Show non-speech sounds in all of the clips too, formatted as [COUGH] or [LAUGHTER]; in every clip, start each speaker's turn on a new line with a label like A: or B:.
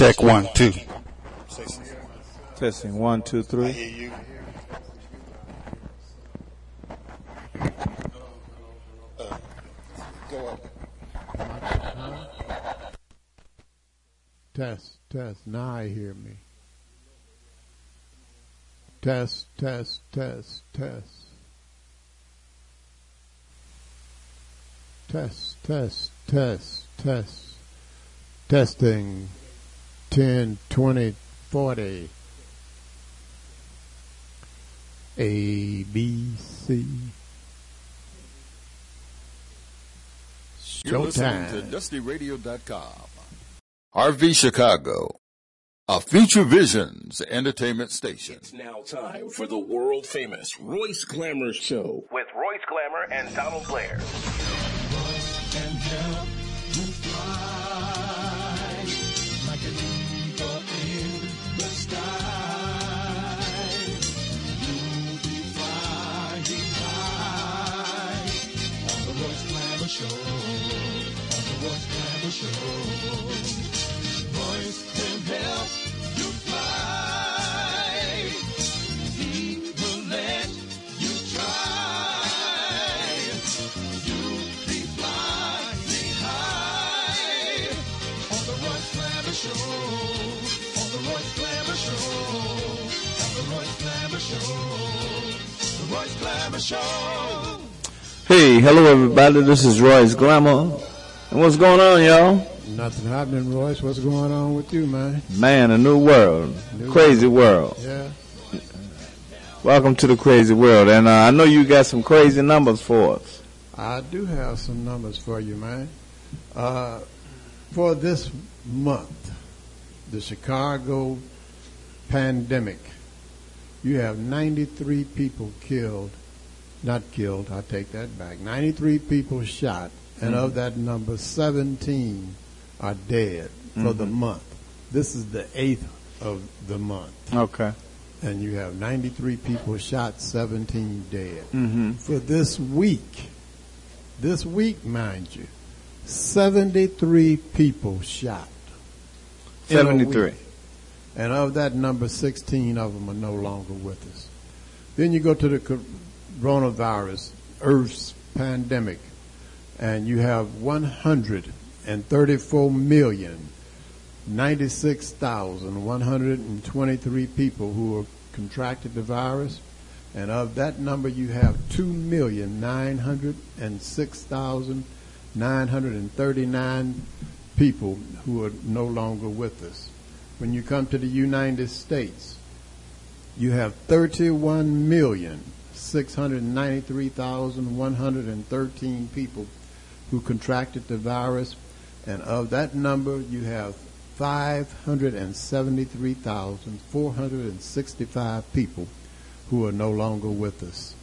A: Check one, two.
B: Testing one, two,
C: I hear you. Go up.
D: Test, test. Now I hear me. Test, test, test, test. Test, test, test, test. Testing. 10, 20, 40. A, B, C.
E: You're listening to DustyRadio.com. RV Chicago, a Future Visions entertainment station.
F: It's now time for the world famous Royce Glamour Show with Royce Glamour and Donald Blair. show, on the Royce Kind Show. Boys can help you fly. He will let you try. You'll be flying high on the Royce Glamour Show. On the Royce Glamour Show. On the Royce Glamour Show. The Royce Glamour Show.
B: Hey, hello everybody. This is Royce Glamour. And what's going on, y'all?
D: Nothing happening, Royce. What's going on with you, man?
B: Man, a new world,
D: New
B: crazy world.
D: Yeah.
B: Welcome to the crazy world. And uh, I know you got some crazy numbers for us.
D: I do have some numbers for you, man. Uh, for this month, the Chicago pandemic, you have 93 people killed, not killed, I take that back, 93 people shot, and of that number, 17 are dead for the month. This is the eighth of the month,
B: Okay.
D: and you have 93 people shot, 17 dead
B: Mm-hmm.
D: for this week, this week, mind you, 73 people shot.
B: 73.
D: And of that number, 16 of them are no longer with us. Then you go to the coronavirus, Earth's pandemic, and you have 134 million 96,123 people who have contracted the virus. And of that number, you have 2,906,939 people who are no longer with us. When you come to the United States, you have 31,693,113 people who contracted the virus. And of that number, you have 573,465 people who are no longer with us.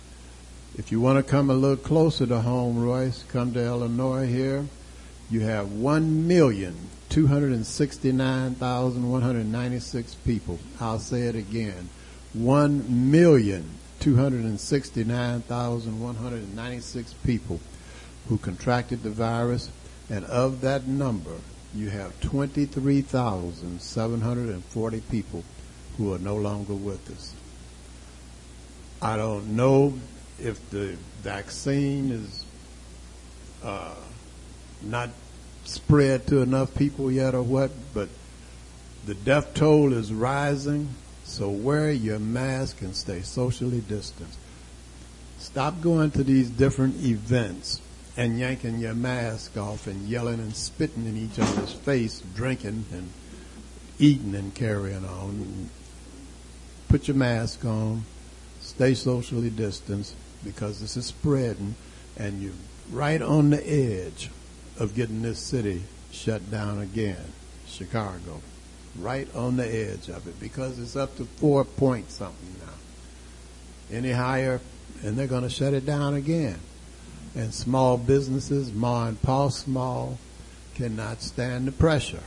D: If you want to come a little closer to home, Royce, come to Illinois here. You have 1,269,196 people. I'll say it again. 1,269,196 people who contracted the virus. And of that number, you have 23,740 people who are no longer with us. I don't know if the vaccine is uh, not spread to enough people yet or what, but the death toll is rising, so wear your mask and stay socially distanced. Stop going to these different events and yanking your mask off and yelling and spitting in each other's face, drinking and eating and carrying on. Put your mask on, stay socially distanced because this is spreading and you're right on the edge of getting this city shut down again, Chicago. Right on the edge of it because it's up to four point something now. Any higher and they're going to shut it down again. And small businesses, ma and pa small, cannot stand the pressure.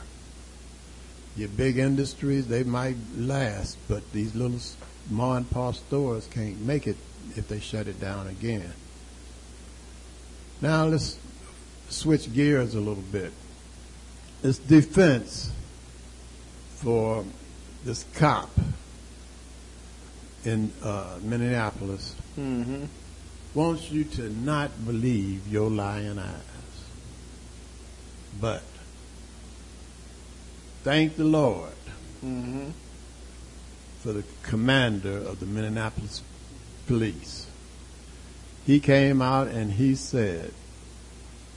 D: Your big industries, they might last, but these little ma and pa stores can't make it if they shut it down again. Now let's switch gears a little bit. It's defense for this cop in uh, Minneapolis
B: mm-hmm.
D: wants you to not believe your lying eyes. But thank the Lord
B: mm-hmm.
D: for the commander of the Minneapolis police. He came out and he said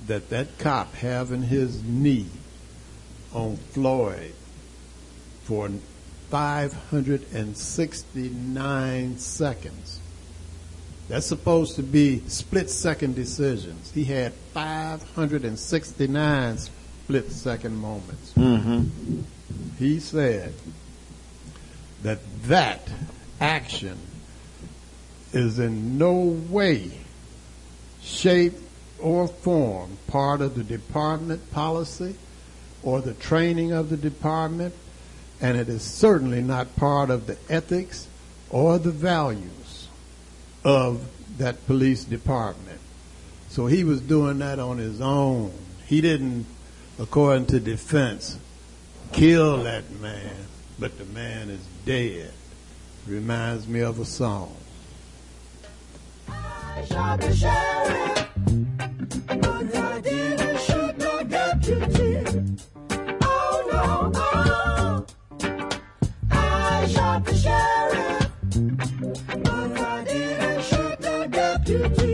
D: that that cop having his knee on Floyd for 569 seconds. That's supposed to be split second decisions. He had 569 split second moments.
B: Mm-hmm.
D: He said that that action is in no way, shape, or form part of the department policy or the training of the department and it is certainly not part of the ethics or the values of that police department. So he was doing that on his own. He didn't, according to defense, kill that man, but the man is dead. Reminds me of a song.
A: I shot the sheriff, Sheriff, Mother, did I shoot the deputy?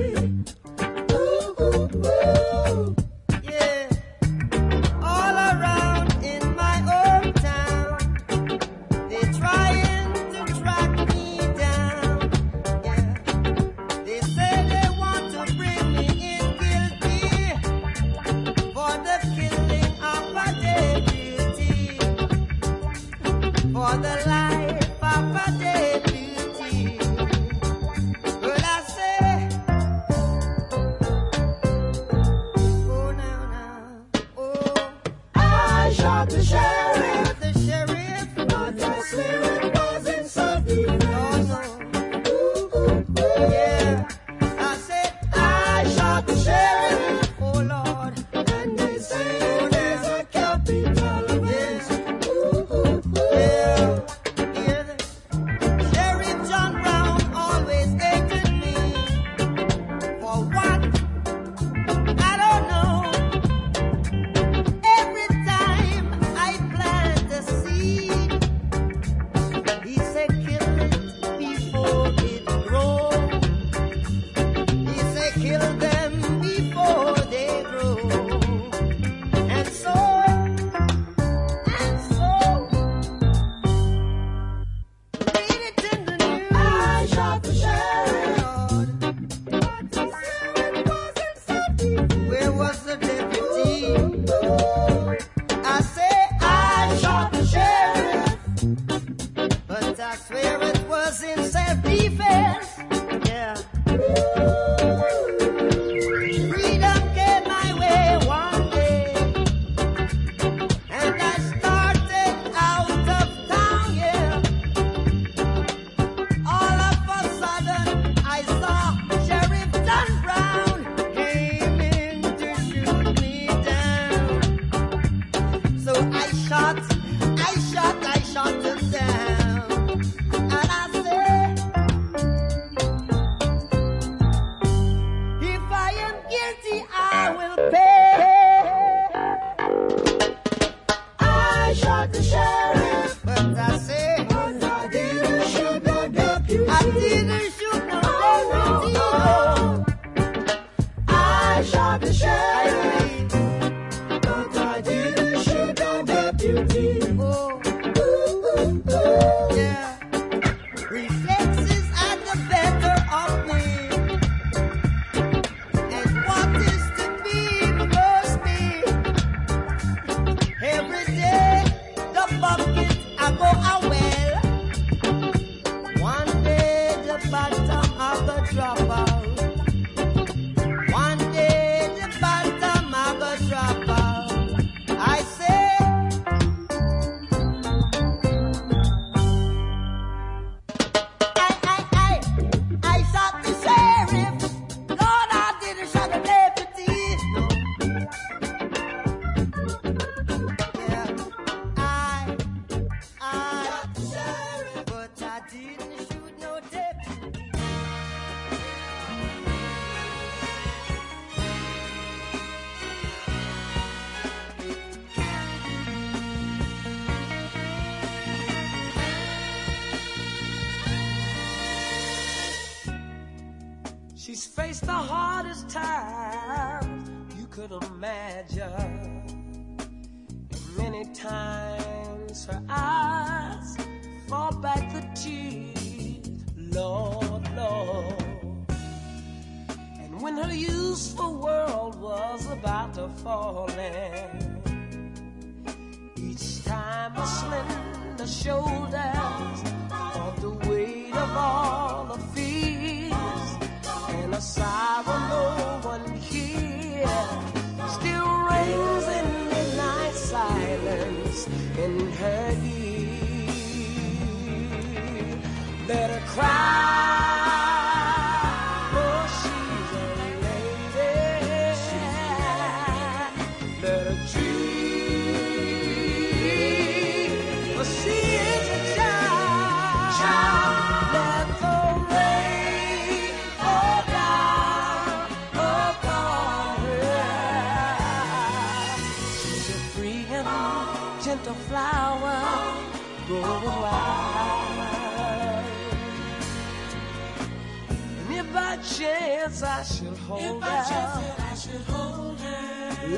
A: And
G: if by chance I should hold her,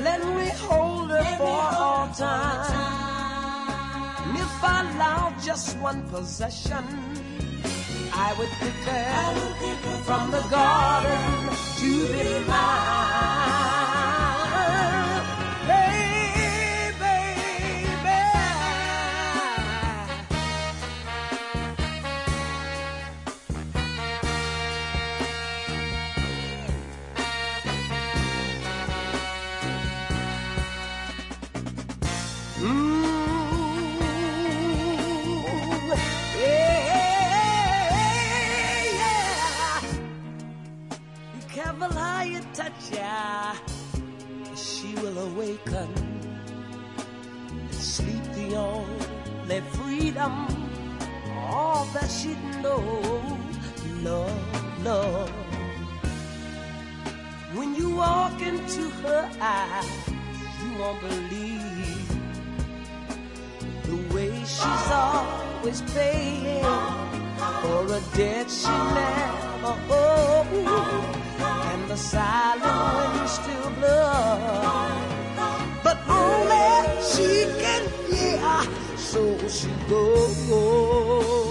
G: let me hold her for all time. And if I allow just one possession, I would pick her from the garden to be mine. Her. She will awaken sleep the only freedom. All that she knows, love, love. When you walk into her eyes, you won't believe the way she's always paying for a debt she never owed, the silent wind still blows. But only she can hear, so she goes.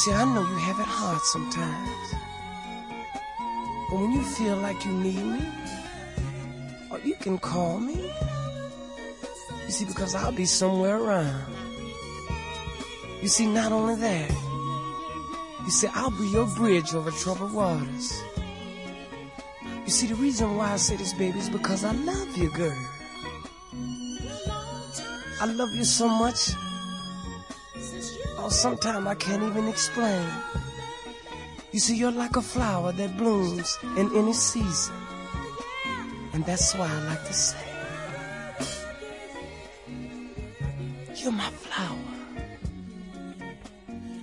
G: See, I know you have it hard sometimes. But when you feel like you need me, or you can call me. You see, because I'll be somewhere around. You see, not only that, you see, I'll be your bridge over troubled waters. You see, the reason why I say this, baby, is because I love you, girl. I love you so much. Sometimes I can't even explain. You see, you're like a flower that blooms in any season. And that's why I like to say, You're my flower,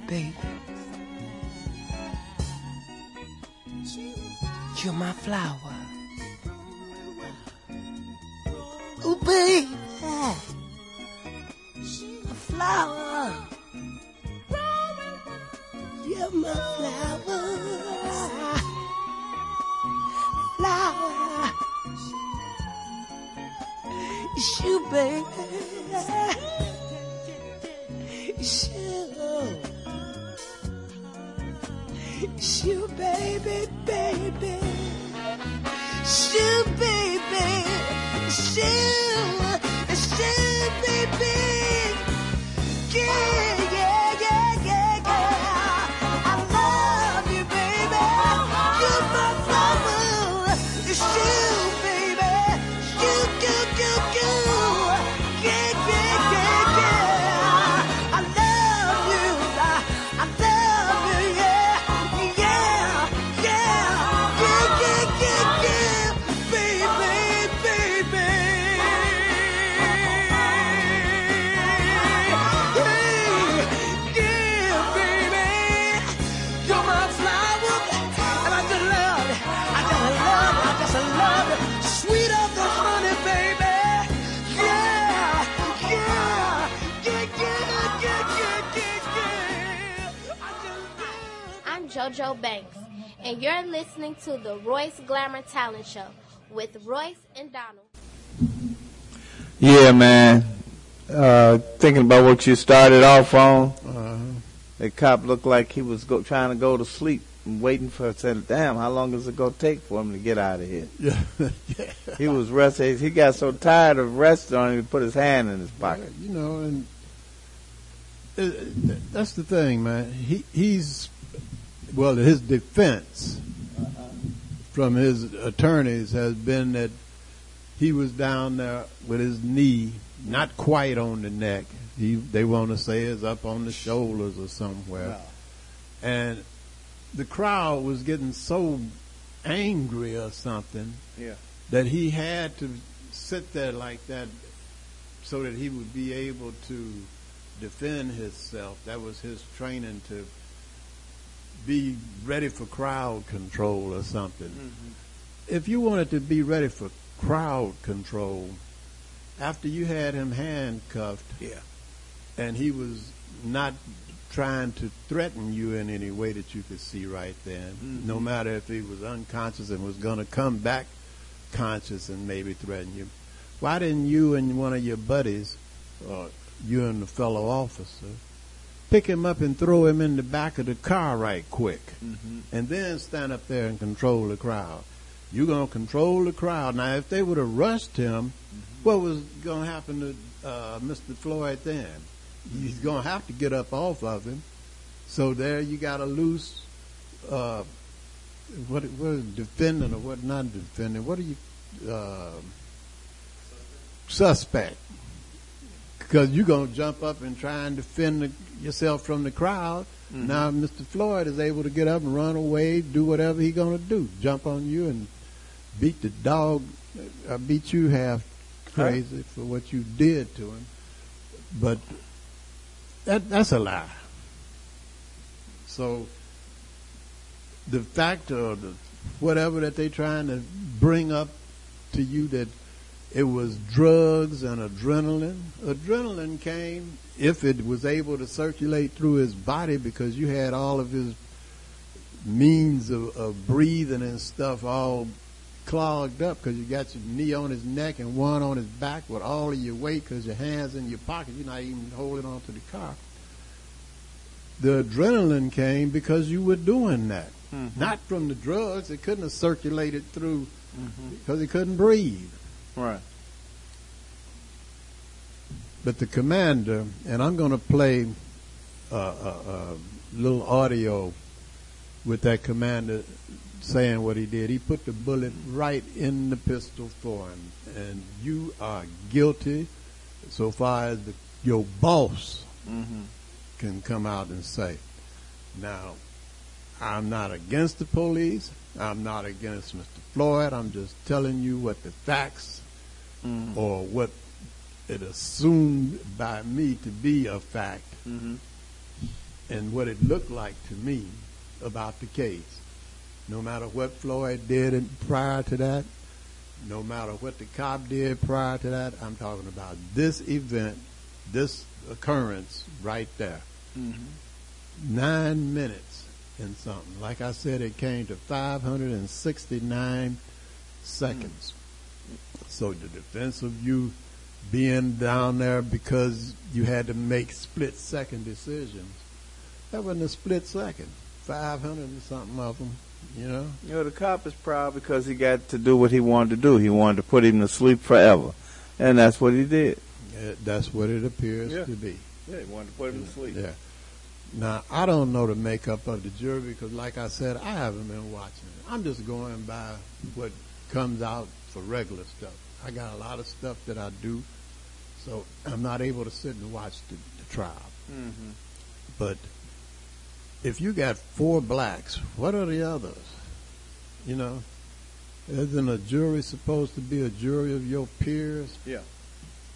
G: baby. You're my flower. Oh, baby. A flower give my flower, Flowers. You, baby.
H: You. You, baby, baby. You, baby.
G: You. JoJo Banks, and you're listening to the Royce Glamour Talent Show with Royce and Donald.
B: Yeah, man. Uh, thinking about what you started off on,
D: Uh-huh.
B: the cop looked like he was go, trying to go to sleep and waiting for. Said, "Damn, how long is it gonna take for him to get out of here?"
D: Yeah, [LAUGHS] yeah.
B: He was resting. He got so tired of resting on him, he put his hand in his pocket.
D: You know, and uh, that's the thing, man. He he's well, his defense from his attorneys has been that he was down there with his knee not quite on the neck. He they want to say it's up on the shoulders or somewhere, and the crowd was getting so angry or something
B: Yeah.
D: that he had to sit there like that so that he would be able to defend himself. That was his training to be ready for crowd control or something. Mm-hmm. If you wanted to be ready for crowd control, after you had him handcuffed,
B: Yeah.
D: and he was not trying to threaten you in any way that you could see right then, no mm-hmm. matter if he was unconscious and was going to come back conscious and maybe threaten you. Why didn't you and one of your buddies, or you and the fellow officer, pick him up and throw him in the back of the car right quick, and then stand up there and control the crowd? You're going to control the crowd. Now, if they would have rushed him, what was going to happen to uh, Mr. Floyd then? He's going to have to get up off of him. So there you got a loose, uh, what what is defendant or what not defendant? What are you, uh, suspect? Because you're going to jump up and try and defend the, yourself from the crowd. Now Mr. Floyd is able to get up and run away, do whatever he's going to do, jump on you and beat the dog, uh, beat you half crazy for what you did to him. But that that's a lie. So the fact or the whatever that they're trying to bring up to you that it was drugs and adrenaline. Adrenaline came if it was able to circulate through his body because you had all of his means of, of breathing and stuff all clogged up because you got your knee on his neck and one on his back with all of your weight because your hands in your pocket. You're not even holding on to the car. The adrenaline came because you were doing that. Mm-hmm. Not from the drugs. It couldn't have circulated through mm-hmm. because he couldn't breathe.
B: Right.
D: But the commander, and I'm going to play a, a, a little audio with that commander saying what he did. He put the bullet right in the pistol for him, and you are guilty so far as the, your boss mm-hmm. can come out and say. Now, I'm not against the police. I'm not against Mr. Floyd. I'm just telling you what the facts Mm-hmm. or what it assumed by me to be a fact mm-hmm. and what it looked like to me about the case. No matter what Floyd did prior to that, no matter what the cop did prior to that, I'm talking about this event, this occurrence right there. Mm-hmm. Nine minutes and something. Like I said, it came to 569 seconds. So the defense of you being down there because you had to make split second decisions, that wasn't a split second. 500 and something of them, you know.
B: You know, the cop is proud because he got to do what he wanted to do. He wanted to put him to sleep forever. And that's what he did.
D: Uh, That's what it appears
B: Yeah.
D: to be.
B: Yeah, he wanted to put him to sleep.
D: Yeah. Now, I don't know the makeup of the jury because, like I said, I haven't been watching it. I'm just going by what comes out for regular stuff. I got a lot of stuff that I do, so I'm not able to sit and watch the, the trial.
B: Mm-hmm.
D: But if you got four blacks, what are the others? You know, isn't a jury supposed to be a jury of your peers?
B: Yeah.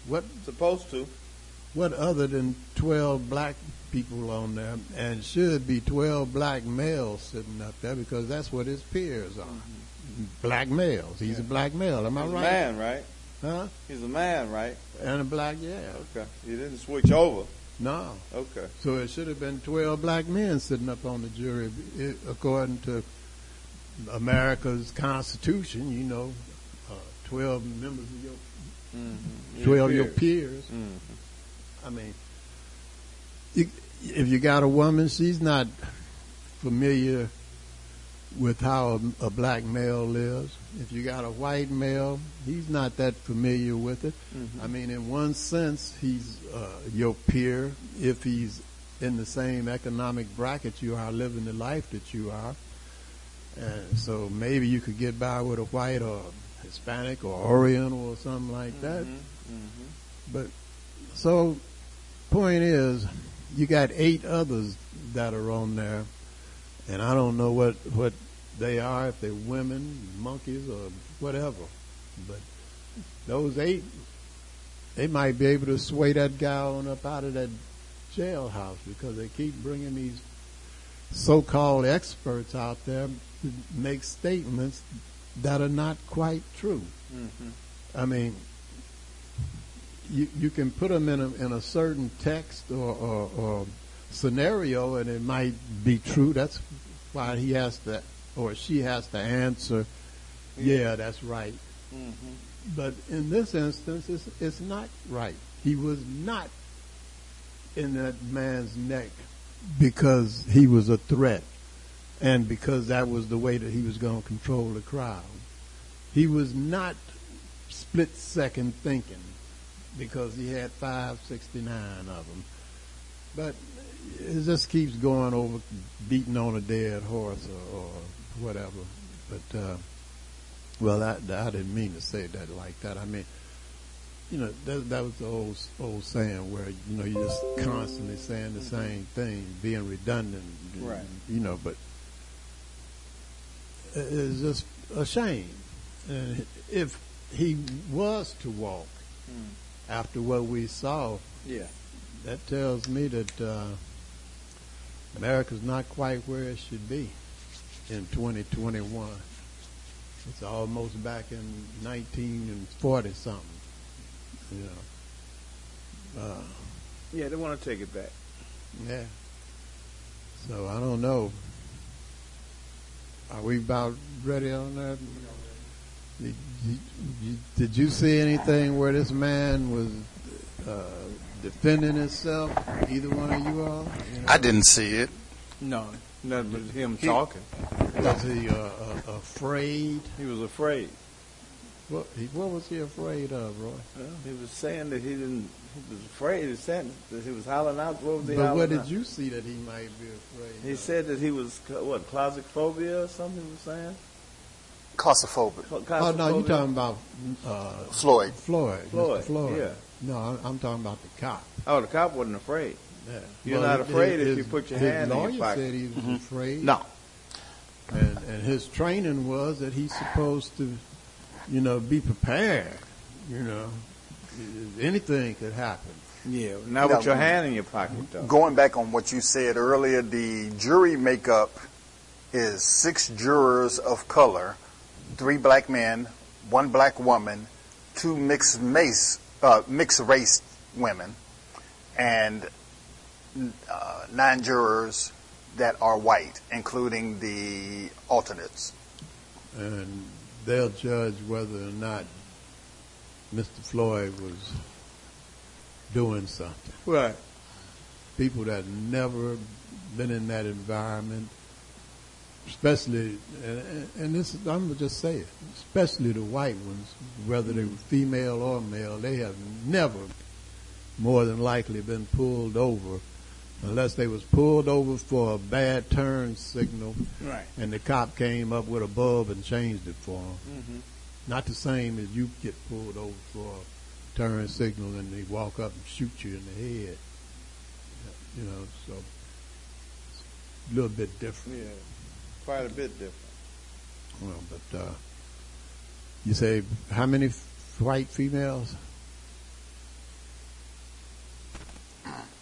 D: What
B: Supposed to.
D: what other than 12 black people on there and should be 12 black males sitting up there because that's what his peers are. Black males. He's a black male. Am I.
B: He's
D: right?
B: a man, right?
D: Huh?
B: He's a man, right?
D: And a black, yeah.
B: Okay. He didn't switch over.
D: No.
B: Okay.
D: So it should have been 12 black men sitting up on the jury it, according to America's Constitution, you know, uh, 12 members of your,
B: Mm-hmm.
D: 12 of your peers.
B: Mm-hmm.
D: I mean, you, if you got a woman, she's not familiar with how a, a black male lives. If you got a white male, he's not that familiar with it.
B: Mm-hmm.
D: I mean, in one sense, he's uh, your peer if he's in the same economic bracket you are, living the life that you are. And so maybe you could get by with a white or Hispanic or Oriental or something like that.
B: Mm-hmm.
D: But so, point is, you got eight others that are on there, and I don't know what what they are, if they're women, monkeys, or whatever. But those eight, they might be able to sway that guy on up out of that jailhouse because they keep bringing these so-called experts out there to make statements that are not quite true.
B: Mm-hmm.
D: I mean, you you can put them in a in a certain text or, or, or scenario, and it might be true. That's why he has to or she has to answer. Yeah, that's right.
B: Mm-hmm.
D: But in this instance, it's, it's not right. He was not in that man's neck because he was a threat and because that was the way that he was going to control the crowd. He was not split second thinking because he had 569 of them. But it just keeps going over beating on a dead horse or, or whatever. But, uh, well, I, I didn't mean to say that like that. I mean, you know, that, that was the old old saying where you know you're just constantly saying the same thing, being redundant.
B: Right.
D: You know, but it's just a shame. And if he was to walk after what we saw,
B: Yeah.
D: that tells me that uh, America's not quite where it should be in 2021. It's almost back in 1940 something. You know. Uh,
B: Yeah, they want to take it back.
D: yeah. So I don't know. Are we about ready on that? Did you, did you see anything where this man was uh, defending himself? Either one of you all? You know?
C: I didn't see it.
B: No, nothing but him
C: He-
B: talking.
D: Was he uh, uh, afraid?
B: He was afraid.
D: What, he, what was he afraid of, Roy?
B: Well, he was saying that he didn't. He was afraid. He said that he was hollering out. What was he
D: But what did
B: out?
D: you see that he might be afraid
B: He
D: of?
B: said that he was co- what claustrophobia or something. He was saying.
C: Claustrophobic.
B: Cla-
D: Oh, no, you're talking about uh,
C: Floyd.
D: Floyd.
B: Floyd,
D: Floyd.
B: yeah.
D: No, I'm, I'm talking about the cop.
B: Oh, the cop wasn't afraid.
D: Yeah.
B: You're not
D: his-
B: afraid if you put your
D: his
B: hand in your
D: lawyer
B: pocket.
D: said he was mm-hmm. afraid.
B: No.
D: And, and his training was that he's supposed to, you know, be prepared. You know, anything could happen.
B: Yeah, not
C: No.
B: with your hand in your pocket though.
C: Going back on what you said earlier, the jury makeup is six jurors of color, three black men, one black woman, two mixed race, uh, mixed race women, and uh, nine jurors that are white, including the alternates.
D: And they'll judge whether or not Mr. Floyd was doing something.
B: Right.
D: People that never been in that environment, especially, and, and this I'm gonna just say it, especially the white ones, whether they were female or male, they have never, more than likely, been pulled over, unless they was pulled over for a bad turn signal,
B: Right.
D: and the cop came up with a bulb and changed it for them.
B: Mm-hmm.
D: Not the same as you get pulled over for a turn signal and they walk up and shoot you in the head. You know, so it's a little bit different.
B: Yeah, quite a bit different.
D: Well, but uh, you say how many f- white females?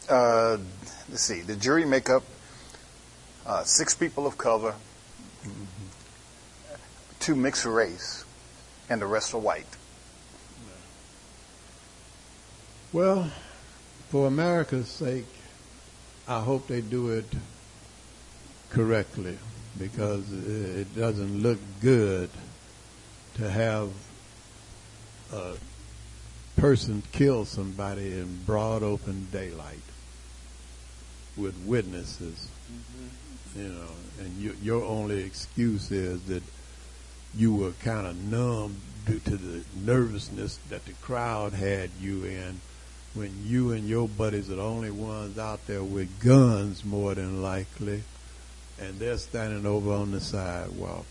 C: Uh, let's see. The jury makeup uh, six people of color, two mixed race, and the rest are white.
D: Well, for America's sake, I hope they do it correctly because it doesn't look good to have a person kill somebody in broad open daylight with witnesses. You know, and you, your only excuse is that you were kind of numb due to the nervousness that the crowd had you in when you and your buddies are the only ones out there with guns more than likely and they're standing over on the sidewalk.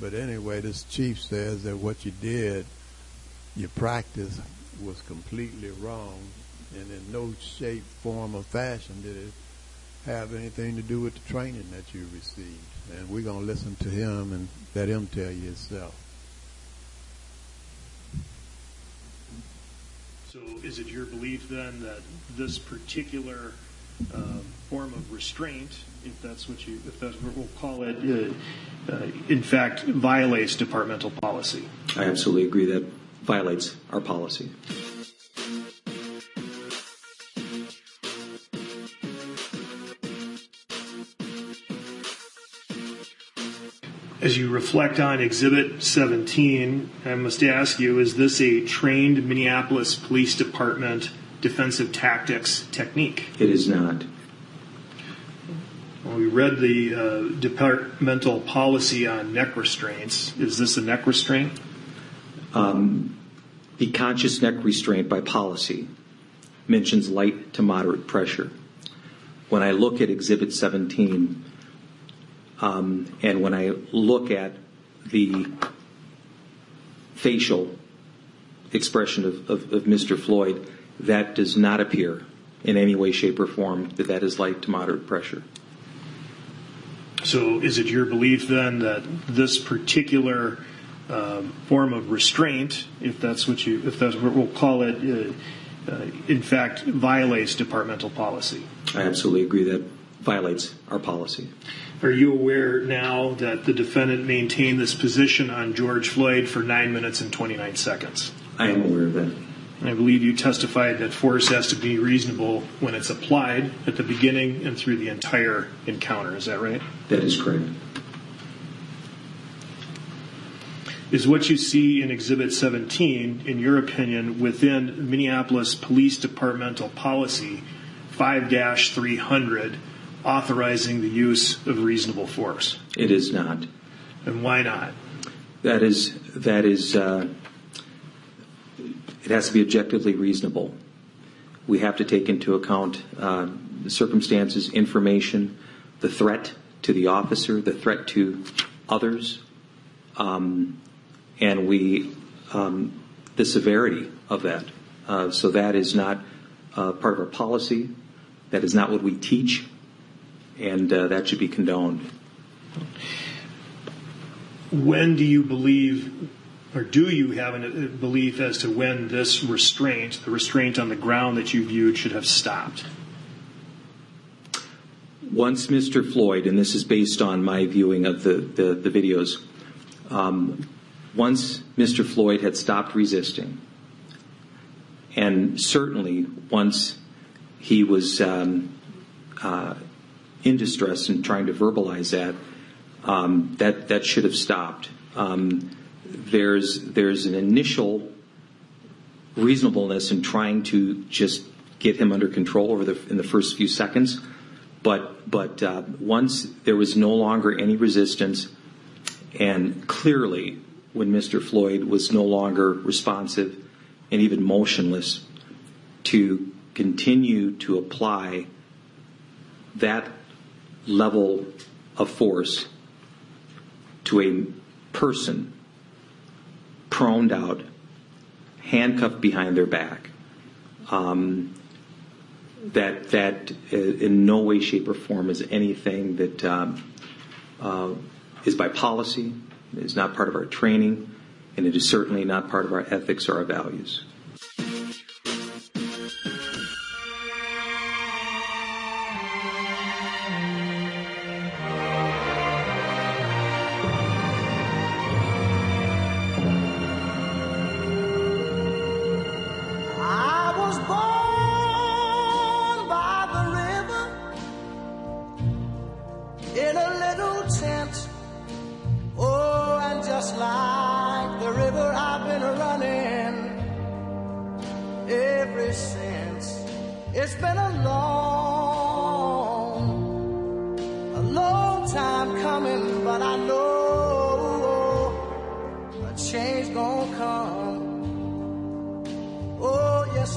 D: But anyway, this chief says that what you did, your practice was completely wrong and in no shape, form, or fashion did it have anything to do with the training that you received. And we're going to listen to him and let him tell you himself.
I: So is it your belief then that this particular uh, form of restraint, if that's what you, if that's what we'll call it, uh, uh, in fact violates departmental policy?
J: I absolutely agree that violates our policy.
I: As you reflect on Exhibit 17, I must ask you, is this a trained Minneapolis Police Department defensive tactics technique?
J: It is not.
I: We read the uh, departmental policy on neck restraints. Is this a neck restraint?
J: Um, the conscious neck restraint by policy mentions light to moderate pressure. When I look at Exhibit 17, um, and when I look at the facial expression of, of, of Mr. Floyd, that does not appear in any way, shape, or form that that is light to moderate pressure.
I: So, is it your belief then that this particular um, form of restraint, if that's what you, if that's what we'll call it, uh, uh, in fact violates departmental policy?
J: I absolutely agree that violates our policy.
I: Are you aware now that the defendant maintained this position on George Floyd for nine minutes and 29 seconds?
J: I am aware of that.
I: And I believe you testified that force has to be reasonable when it's applied at the beginning and through the entire encounter. Is that right?
J: That is correct.
I: Is what you see in Exhibit 17, in your opinion, within Minneapolis Police Departmental Policy 5 300 authorizing the use of reasonable force?
J: It is not.
I: And why not?
J: That is that is uh, it has to be objectively reasonable. We have to take into account uh, the circumstances, information, the threat to the officer, the threat to others, um, and we um, the severity of that. Uh, so that is not uh, part of our policy. That is not what we teach, and uh, that should be condoned.
I: When do you believe, or do you have a belief as to when this restraint, the restraint on the ground that you viewed, should have stopped?
J: Once Mr. Floyd, and this is based on my viewing of the, the, the videos, um, once Mr. Floyd had stopped resisting, and certainly once he was um, uh, in distress and trying to verbalize that, um, that that should have stopped. Um, there's there's an initial reasonableness in trying to just get him under control over the in the first few seconds, but but uh, once there was no longer any resistance, and clearly when Mr. Floyd was no longer responsive and even motionless, to continue to apply that level of force to a person proned out, handcuffed behind their back. Um, that that uh, in no way, shape, or form is anything that um, uh, is by policy, is not part of our training, and it is certainly not part of our ethics or our values.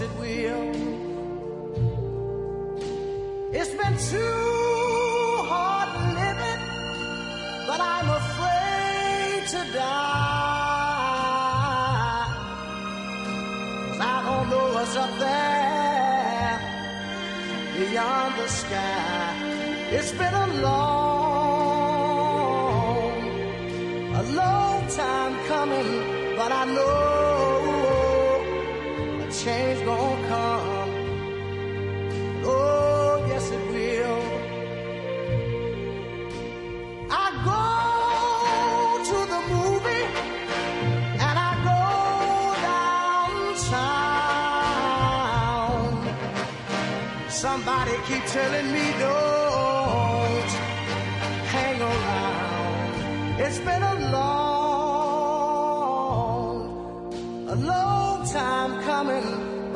A: It will. It's been too hard living, but I'm afraid to die. I don't know what's up there beyond the sky. It's been a long, a long time coming, but I know change gonna come. Oh, yes, it will. I go to the movie and I go downtown. Somebody keep telling me don't hang around. It's been a long,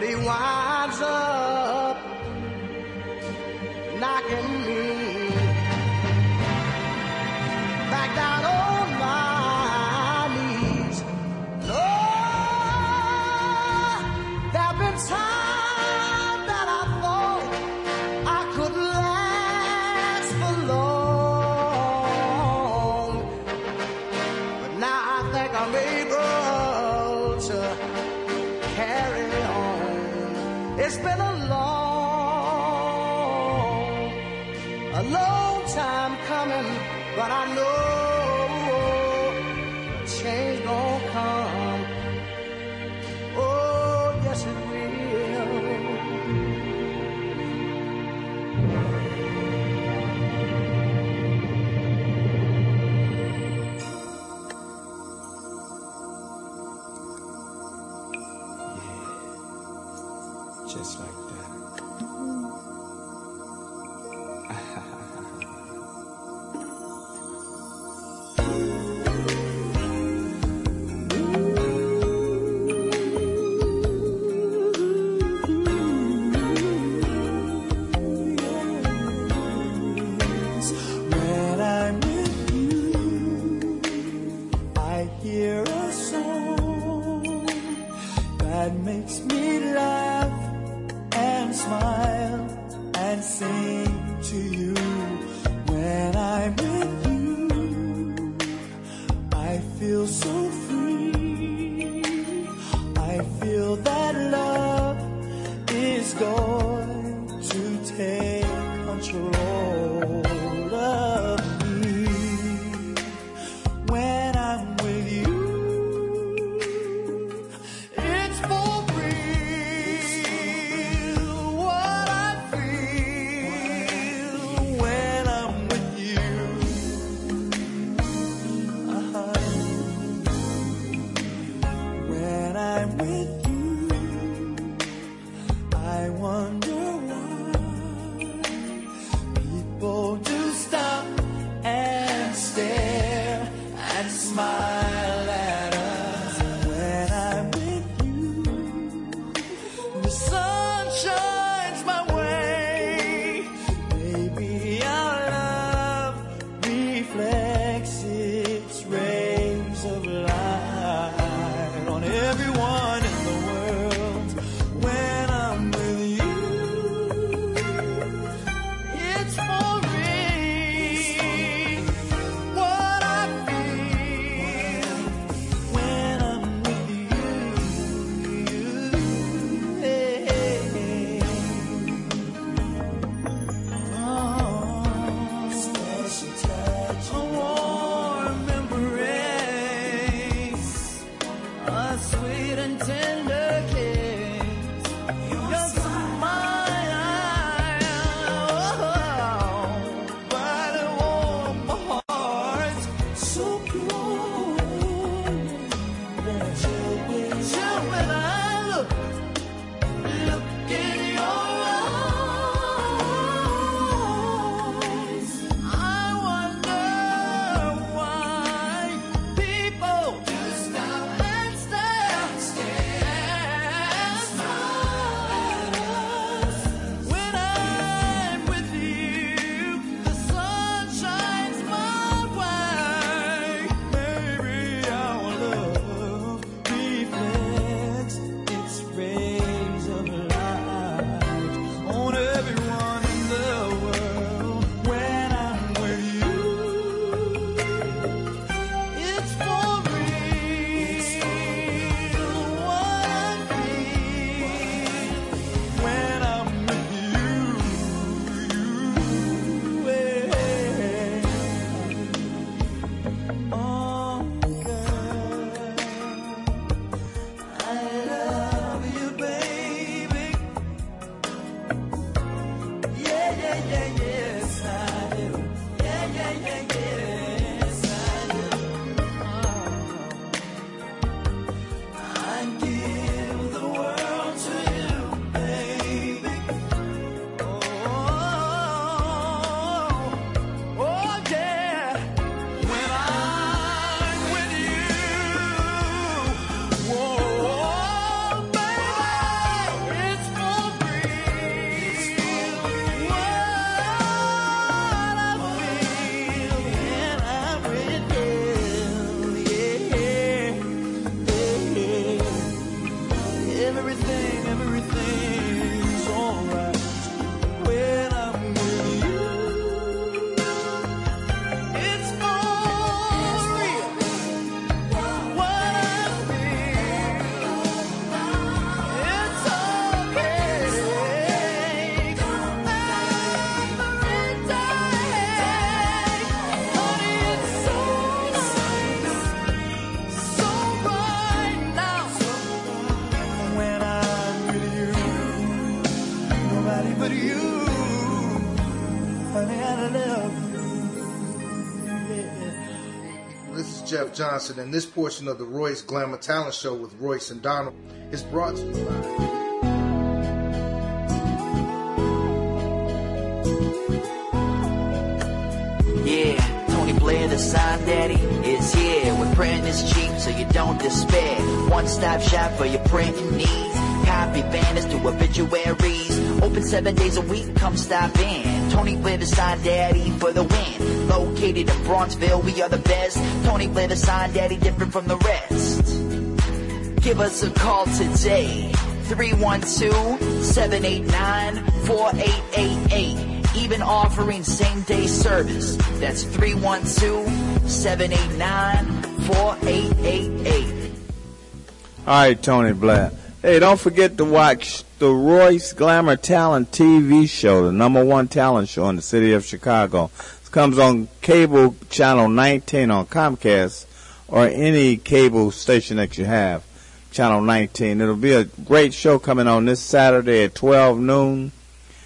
A: But he winds up knocking
K: Jeff Johnson, and this portion of the Royce Glamour Talent Show with Royce and Donald is brought to you by.
L: Yeah, Tony Blair, the sign daddy, is here. With printing is cheap, so you don't despair. One stop shop for your printing needs. Copy banners to obituaries. Open seven days a week, come stop in. Tony sign daddy for the win. Located in Bronzeville, we are the best. Tony sign daddy, different from the rest. Give us a call today. 312-789-4888. Even offering same day service. That's 312-789-4888.
B: All right, Tony Blair. Hey, don't forget to watch the Royce Glamour Talent TV show, the number one talent show in the city of Chicago. It comes on cable channel 19 on Comcast or any cable station that you have, channel 19. It'll be a great show coming on this Saturday at 12 noon.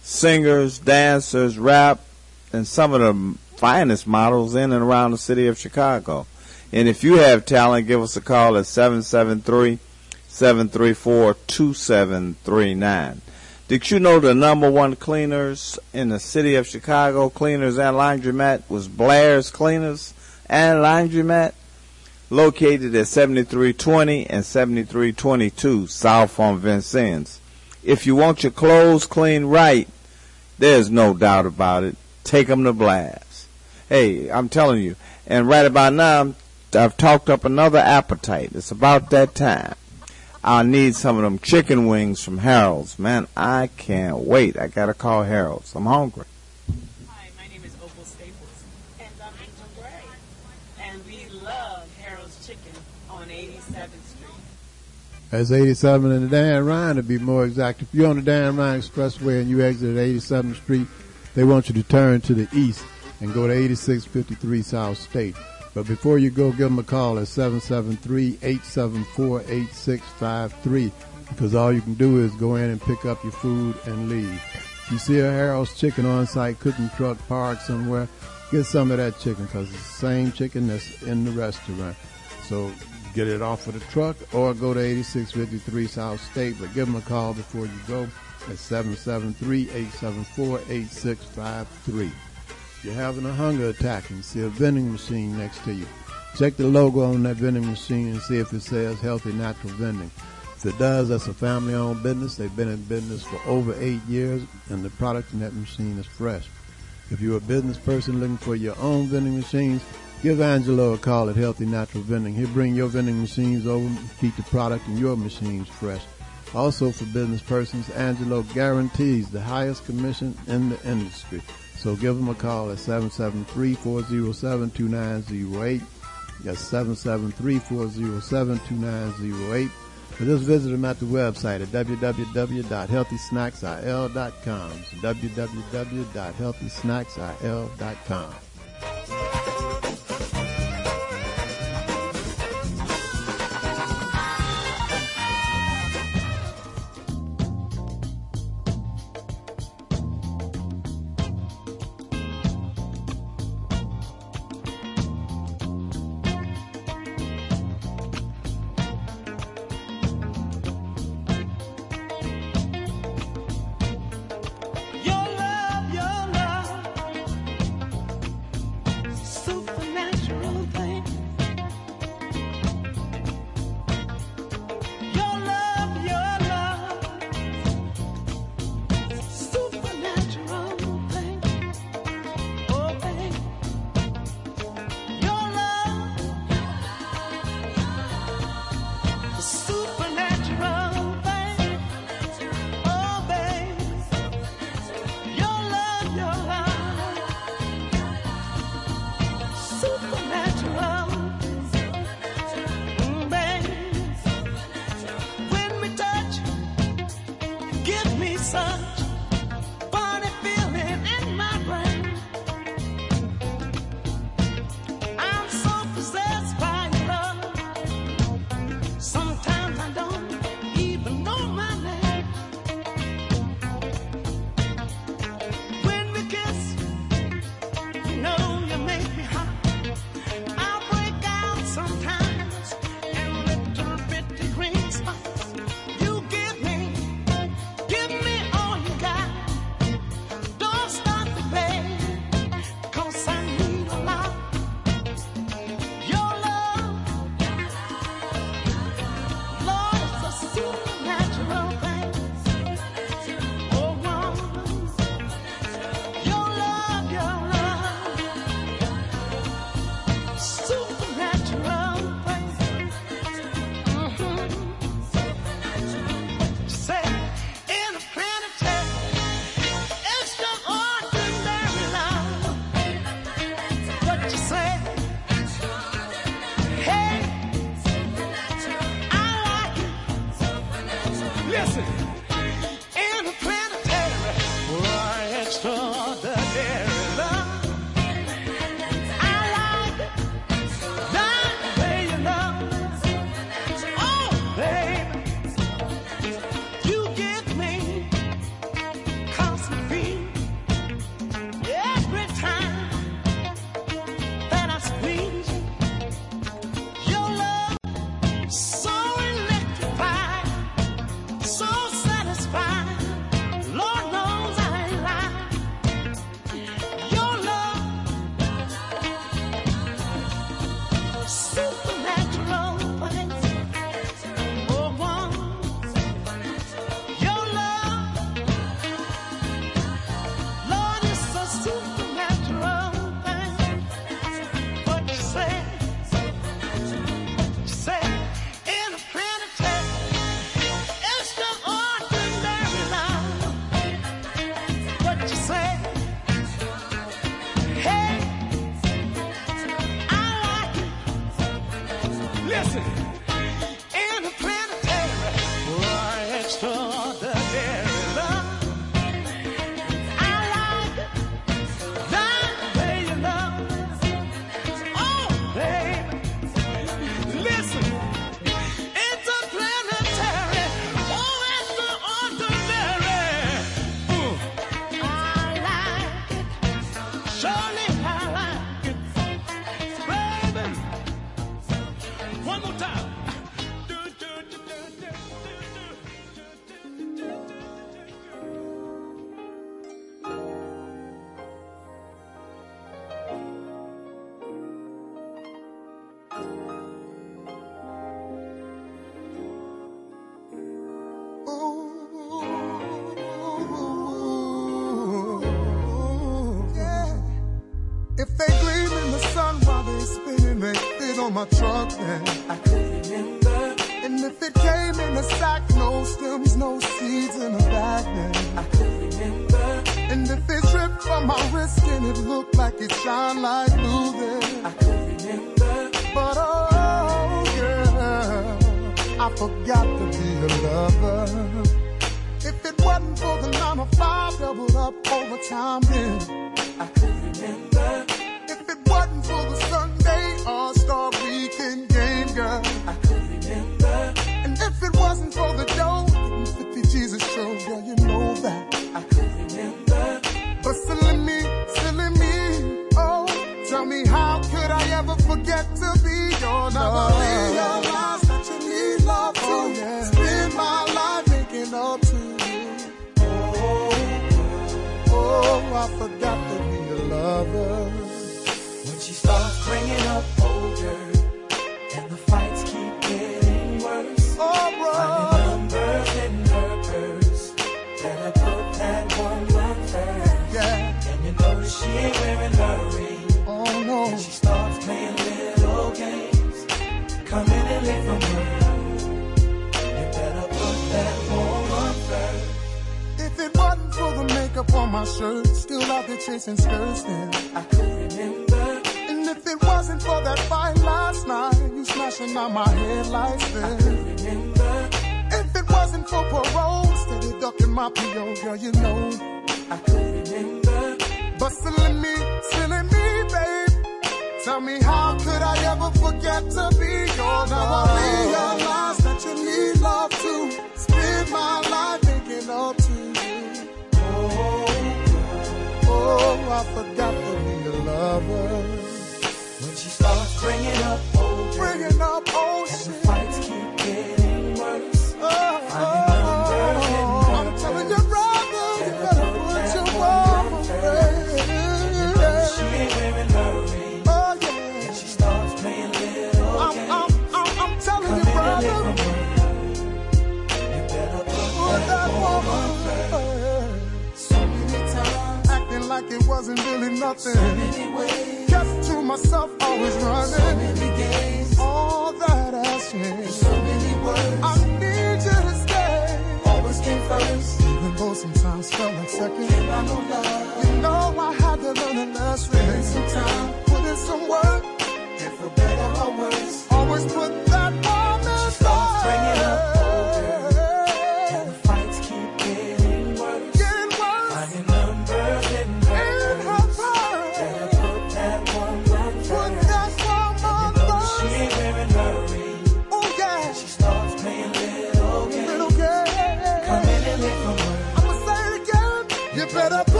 B: Singers, dancers, rap, and some of the finest models in and around the city of Chicago. And if you have talent, give us a call at 773 734 2739. Did you know the number one cleaners in the city of Chicago, cleaners and laundromat, was Blair's Cleaners and Laundromat? Located at 7320 and 7322 South on Vincennes. If you want your clothes cleaned right, there's no doubt about it. Take 'em to blast. Hey, I'm telling you. And right about now, I've talked up another appetite. It's about that time. I need some of them chicken wings from Harold's. Man, I can't wait. I gotta call Harold's. I'm hungry.
M: Hi, my name is Opal Staples. And I'm Angel Gray. And we love Harold's Chicken on 87th Street.
D: That's 87 and the Dan Ryan to be more exact. If you're on the Dan Ryan Expressway and you exit at 87th Street, they want you to turn to the east and go to 8653 South State. But before you go, give them a call at 773-874-8653 because all you can do is go in and pick up your food and leave. If you see a Harold's Chicken on-site cooking truck parked somewhere, get some of that chicken because it's the same chicken that's in the restaurant. So get it off of the truck or go to 8653 South State, but give them a call before you go at 773-874-8653. You're having a hunger attack and see a vending machine next to you, check the logo on that vending machine and see if it says healthy natural vending. If it does, that's a family owned business. They've been in business for over eight years and the product in that machine is fresh. If you're a business person looking for your own vending machines, give Angelo a call at Healthy Natural Vending. He'll bring your vending machines over and keep the product in your machines fresh. Also for business persons, Angelo guarantees the highest commission in the industry. So give them a call at 773-407-2908. That's 773-407-2908. Or just visit them at the website at www.healthysnacksil.com. It's www.healthysnacksil.com.
N: my truck then.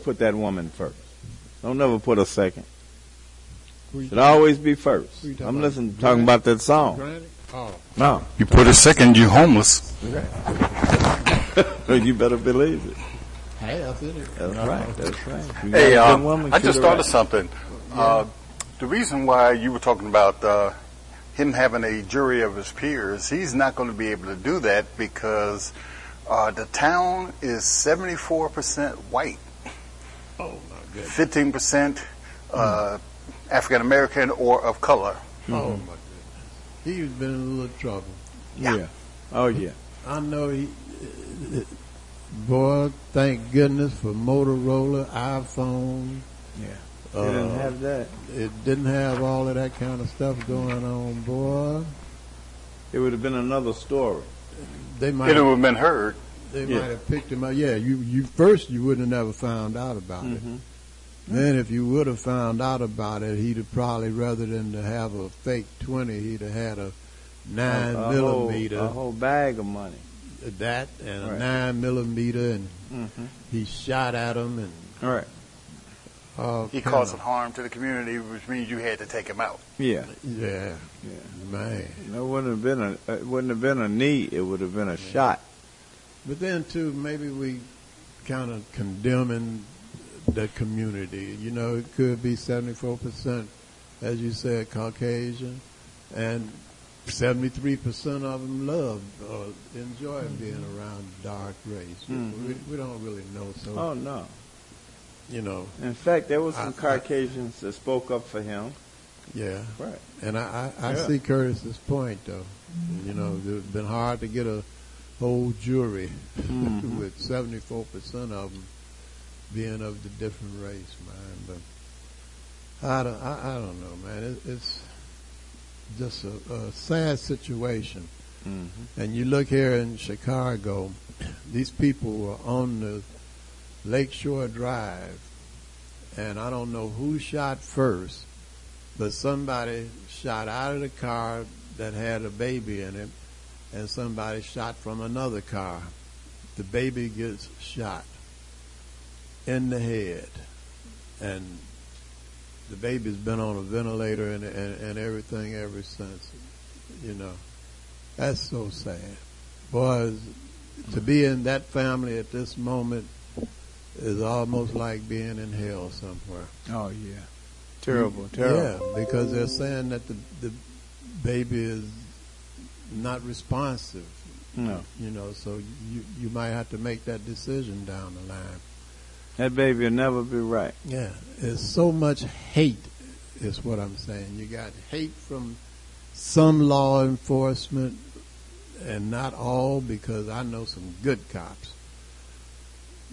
N: Always
A: put that woman first.
B: Don't never put a second. Should always be first. I'm
D: about?
B: listening, talking about that song.
D: Oh.
B: No,
C: You put a second, you're homeless. [LAUGHS]
B: you better believe it.
D: Half in it.
B: That's right. That's right. You
C: Hey, uh,
B: woman,
C: I just thought
B: right.
C: of something. Uh, the reason why you were talking about uh, him having a jury of his peers, he's not going to be able to do that because uh, the town is 74% white,
D: Oh, my goodness.
C: 15% uh, African American or of color.
D: Oh, my goodness. He's been in a little trouble.
B: Yeah. Oh yeah.
D: I know he. Boy, thank goodness for Motorola, iPhone.
B: Yeah.
D: Uh,
B: They didn't have that.
D: It didn't have all of that kind of stuff going on, boy.
B: It would have been another story.
D: They might.
C: It would have been heard.
D: They
B: Yeah.
D: might have picked him up. Yeah, you you first you wouldn't have never found out about it.
B: Mhm.
D: Then if you would have found out about it, he'd have probably rather than to have a fake twenty, he'd have had a nine
B: a, a
D: millimeter.
B: whole, a whole bag of money.
D: that and a nine millimeter, and
B: Mm-hmm.
D: he shot at him and
B: All right.
D: all
C: He caused
D: of-
C: harm to the community, which means you had to take him out.
B: Yeah.
D: Yeah,
B: Yeah.
D: man.
B: It wouldn't have been a. It wouldn't have been a knee. It would have been a shot.
D: But then too, maybe we kind of condemning the community. You know, it could be seventy four percent, as you said, Caucasian, and seventy three percent of them love or enjoy being around dark race.
B: Mhm.
D: We, we don't really know, so
B: Oh no.
D: you know,
B: In fact, there was some
D: I-
B: Caucasians that spoke up for him.
D: yeah.
B: Right.
D: And I, I, I
B: Yeah.
D: see Curtis's point though. You know, it's been hard to get a whole jury
B: Mhm. [LAUGHS]
D: with seventy four percent of them being of the different race, man. But I don't, I, I don't know, man. It, it's just a, a sad situation.
B: Mm-hmm.
D: And you look here in Chicago, [CLEARS THROAT] these people were on the Lakeshore Drive, and I don't know who shot first, but somebody shot out of the car that had a baby in it, and somebody shot from another car. The baby gets shot in the head, and the baby's been on a ventilator and, and, and everything ever since. You know, that's so sad. Boys, to be in that family at this moment is almost like being in hell somewhere.
B: Oh yeah. Terrible. Terrible.
D: Yeah, because they're saying that the the baby is not responsive.
B: No.
D: You know, so you you might have to make that decision down the line.
B: That baby will never be right.
D: Yeah, it's so much hate, is what I'm saying. You got hate from some law enforcement, and not all, because I know some good cops.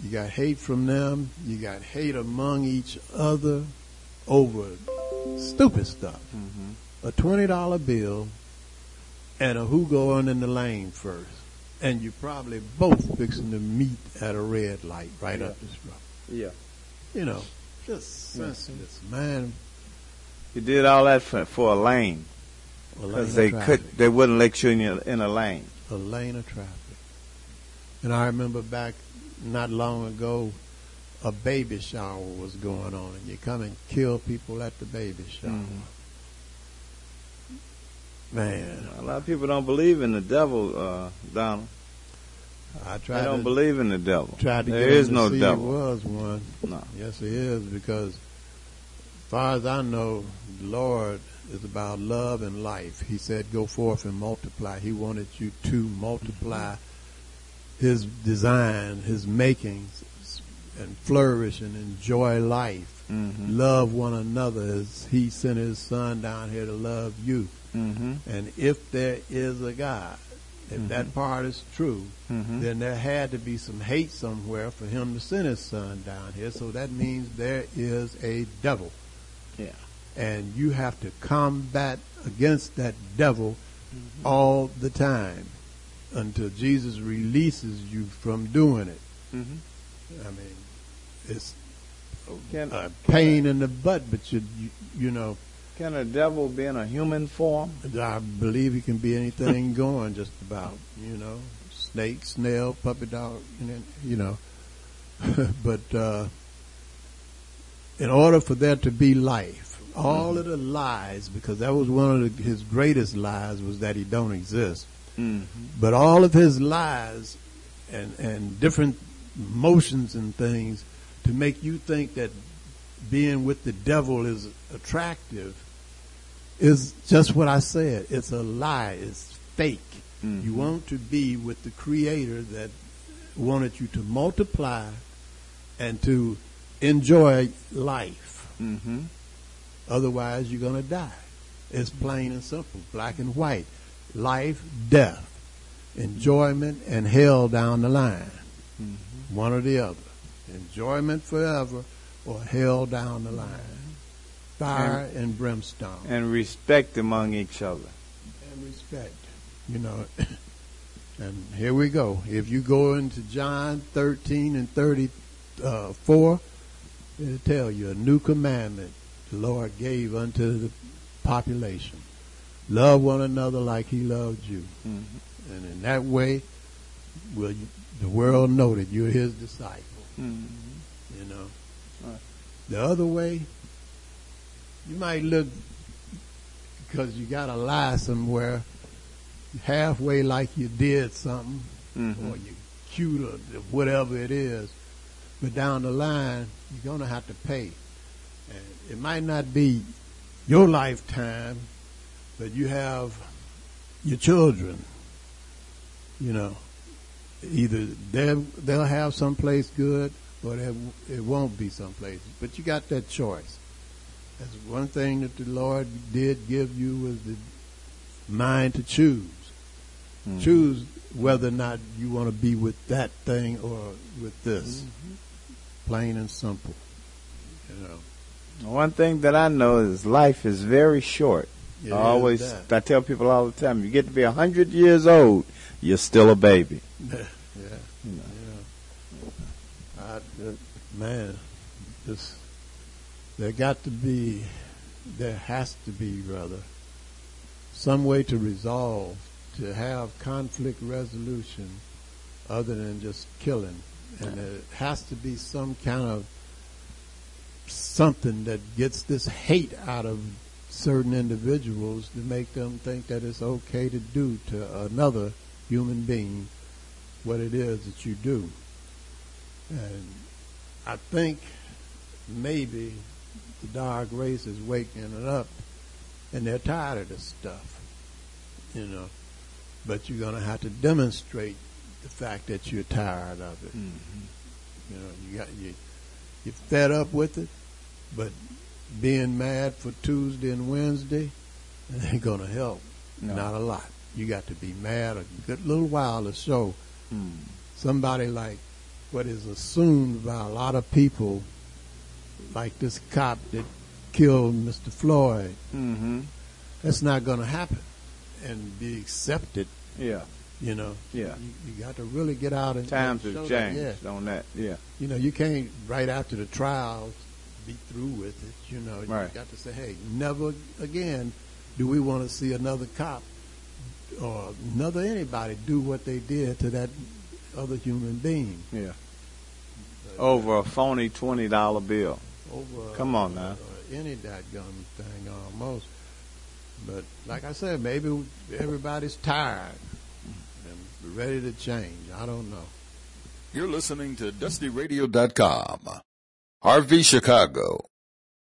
D: You got hate from them. You got hate among each other over stupid stuff.
B: Mm-hmm.
D: A twenty dollar bill and a who going in the lane first, and you're probably both fixing to meet at a red light right up the street.
B: Yeah.
D: You know, just senseless, man.
B: You did all that for, for a lane. Because they
D: traffic.
B: could, they wouldn't let you in, your, in a lane.
D: a lane of traffic. And I remember back not long ago, a baby shower was going on, and you come and kill people at the baby shower.
B: Mhm.
D: Man,
B: A lot of people don't believe in the devil, uh, Donald.
D: I
B: They don't
D: to
B: believe in the devil.
D: tried to
B: there
D: get
B: is
D: to
B: no
D: see
B: devil.
D: Was one.
B: No.
D: Yes, it is because, as far as I know, the Lord is about love and life. He said, "Go forth and multiply." He wanted you to multiply His design, His makings, and flourish and enjoy life.
B: Mm-hmm.
D: Love one another as He sent His Son down here to love you.
B: Mm-hmm.
D: And if there is a God, if that part is true,
B: Mhm.
D: then there had to be some hate somewhere for him to send his son down here. So that means there is a devil.
B: Yeah.
D: And you have to combat against that devil all the time. until Jesus releases you from doing it.
B: Mhm.
D: I mean, it's
B: Can-
D: a pain in the butt, but you, you, you know,
B: Can a devil be in a human form?
D: I believe he can be anything [LAUGHS] going, just about. You know, snake, snail, puppy dog, you know. [LAUGHS] But uh, in order for there to be life, all of the lies, because that was one of the, his greatest lies, was that he don't exist.
B: Mhm.
D: But all of his lies and and different motions and things to make you think that being with the devil is attractive is just what I said. It's a lie. It's fake. You want to be with the creator that wanted you to multiply and to enjoy life.
B: Mm-hmm.
D: Otherwise, you're going to die. It's plain and simple, black and white. Life, death, enjoyment, and hell down the line. One or the other. Enjoyment forever or hell down the line. Fire and, brimstone.
B: And respect among each other.
D: And respect. You know, [COUGHS] and here we go. If you go into John 13 and 34, it'll tell you a new commandment the Lord gave unto the population. Love one another like he loved you.
B: Mhm.
D: And in that way, will you, the world know that you're his disciple.
B: Mhm.
D: You know.
B: Right.
D: The other way, you might look because you got to lie somewhere halfway like you did something
B: Mhm.
D: or you cute or whatever it is. But down the line, you're going to have to pay. And it might not be your lifetime, but you have your children. You know, either they'll, they'll have someplace good or they, it won't be someplace. But you got that choice. That's one thing that the Lord did give you was the mind to choose.
B: Mhm.
D: Choose whether or not you want to be with that thing or with this. Plain and simple. You know.
B: One thing that I know is life is very short.
D: It
B: I always,
D: that.
B: I tell people all the time, you get to be a hundred years old, you're still a baby. [LAUGHS]
D: yeah. Yeah. I, uh, man, this, there got to be, there has to be rather, some way to resolve, to have conflict resolution other than just killing. And it has to be some kind of something that gets this hate out of certain individuals to make them think that it's okay to do to another human being what it is that you do. And I think maybe the dark race is waking it up and they're tired of this stuff, you know. But you're going to have to demonstrate the fact that you're tired of it. You know, you got you you're fed up with it, but being mad for Tuesday and Wednesday [LAUGHS] ain't going to help.
B: No.
D: Not a lot. You got to be mad a good little while to show
B: Hmm.
D: somebody like what is assumed by a lot of people, like this cop that killed Mr. Floyd.
B: Mm-hmm.
D: That's not going to happen and be accepted.
B: Yeah.
D: You know.
B: Yeah.
D: You, you got to really get out and
B: Times
D: and
B: have
D: that,
B: changed
D: yeah.
B: on that. Yeah.
D: You know, you can't right after the trial be through with it. You know, you
B: Right.
D: got to say, hey, never again do we want to see another cop or another anybody do what they did to that other human being.
B: Yeah. Over a phony twenty dollar bill.
D: Over
B: Come on now.
D: uh, any dadgum thing almost. But like I said, maybe everybody's tired and ready to change. I don't know.
E: You're listening to DustyRadio.com. RV Chicago,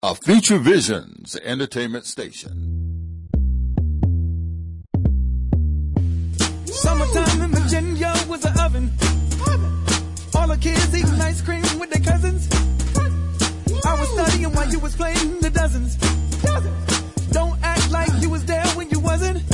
E: a Future Visions entertainment station.
O: Summertime in Virginia was an oven. All the kids eating ice cream with their cousins. I was studying while you was playing the dozens. Don't act like you was there when you wasn't.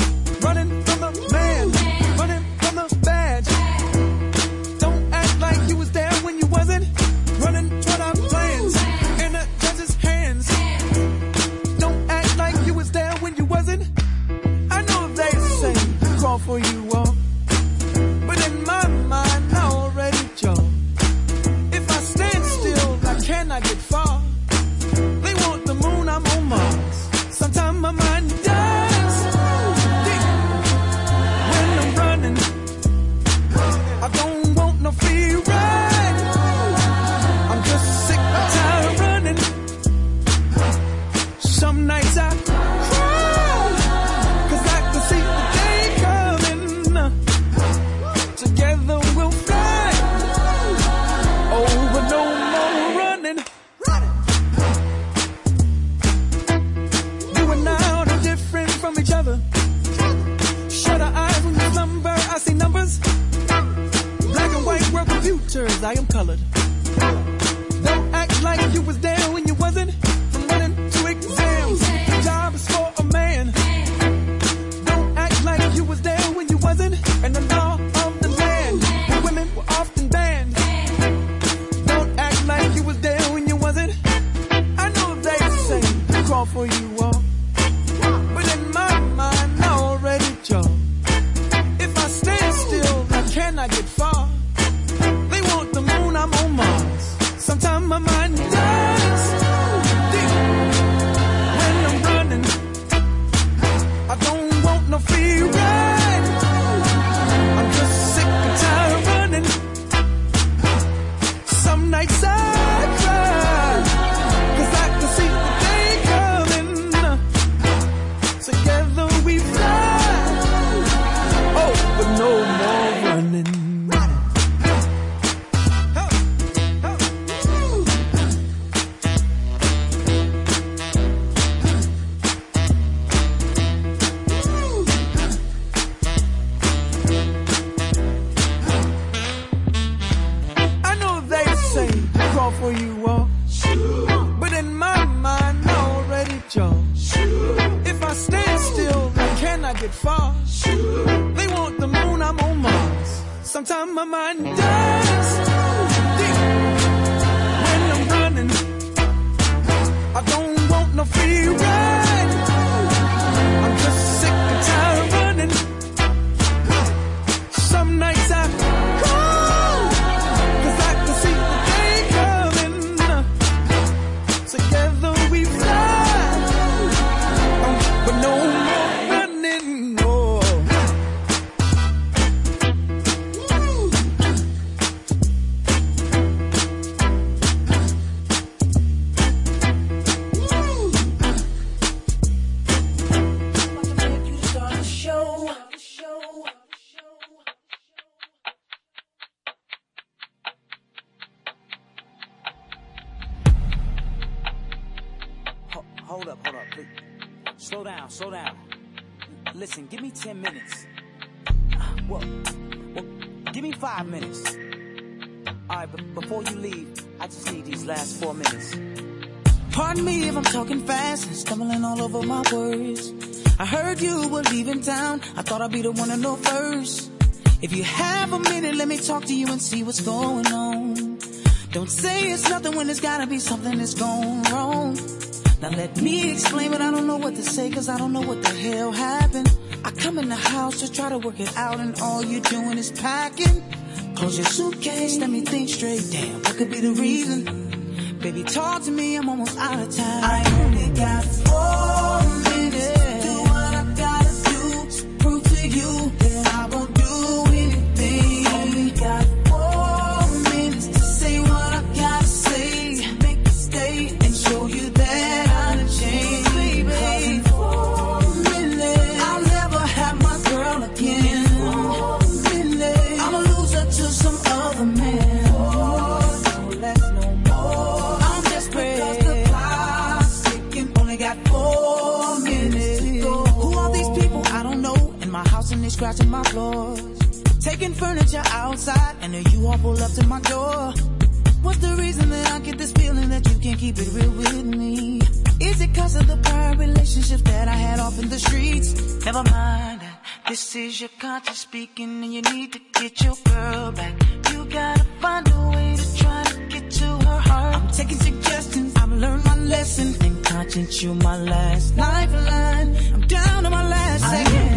P: Alright, but before you leave, I just need these last four minutes.
Q: Pardon me if I'm talking fast and stumbling all over my words. I heard you were leaving town. I thought I'd be the one to know first. If you have a minute, let me talk to you and see what's going on. Don't say it's nothing when there's gotta be something that's gone wrong. Now let me explain, but I don't know what to say, cause I don't know what the hell happened. I come in the house to try to work it out, and all you're doing is packing. Close your suitcase, let me think straight. Damn, what could be the reason? Baby, talk to me, I'm almost out of time. I only got four scratching my floors. Taking furniture outside and you all pull up to my door. What's the reason that I get this feeling that you can't keep it real with me? Is it cause of the prior relationships that I had off in the streets? Never mind. This is your conscience speaking and you need to get your girl back. You gotta find a way to try to get to her heart. I'm taking suggestions, I've learned my lesson. And conscience, you my last lifeline. I'm down to my last seconds.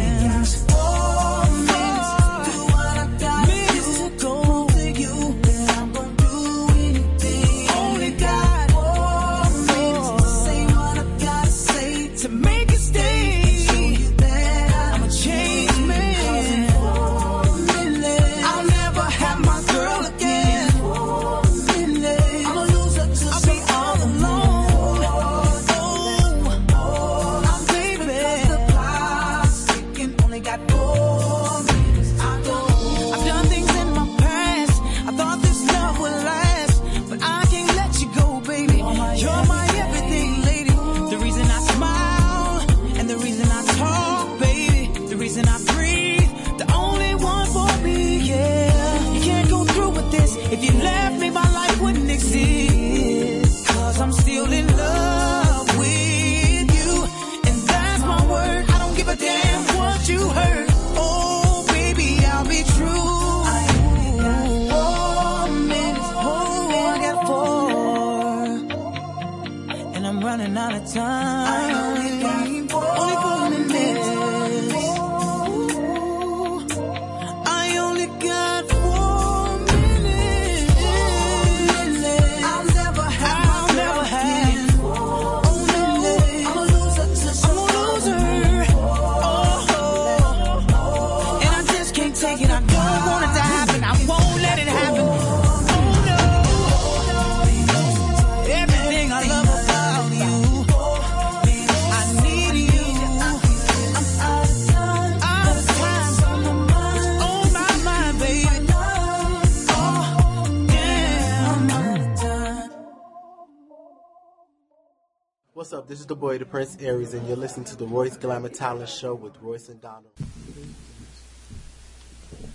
R: This is the boy, the Prince Aries, and you're listening to the Royce Glamour Talent Show with Royce and Donald.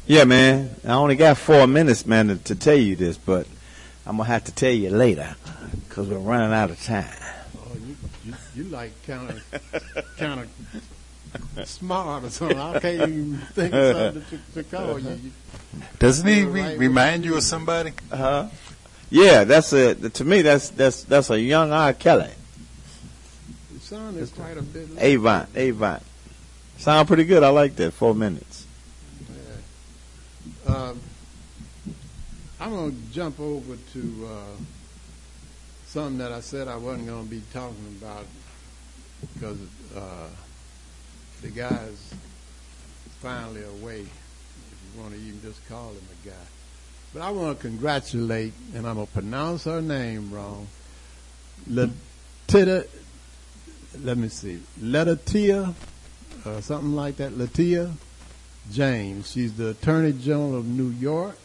B: Yeah, man. I only got four minutes, man, to, to tell you this, but I'm gonna have to tell you later because we're running out of time.
D: Oh, you, you, you like kind of kind of smart or something. I can't even think of something to, to call you. you
C: Doesn't he re-
D: right
C: remind you of somebody?
B: Uh-huh. Yeah, that's a to me that's that's that's a young R. Kelly.
D: Sounded quite a bit.
B: Avant, Avant. Sound pretty good. I like that. Four minutes.
D: Um, I'm going to jump over to uh, something that I said I wasn't going to be talking about because uh, the guy's finally away, if you want to even just call him a guy. But I want to congratulate, and I'm going to pronounce her name wrong, Latita, let me see, Letitia, uh, something like that, Letitia James. She's the Attorney General of New York.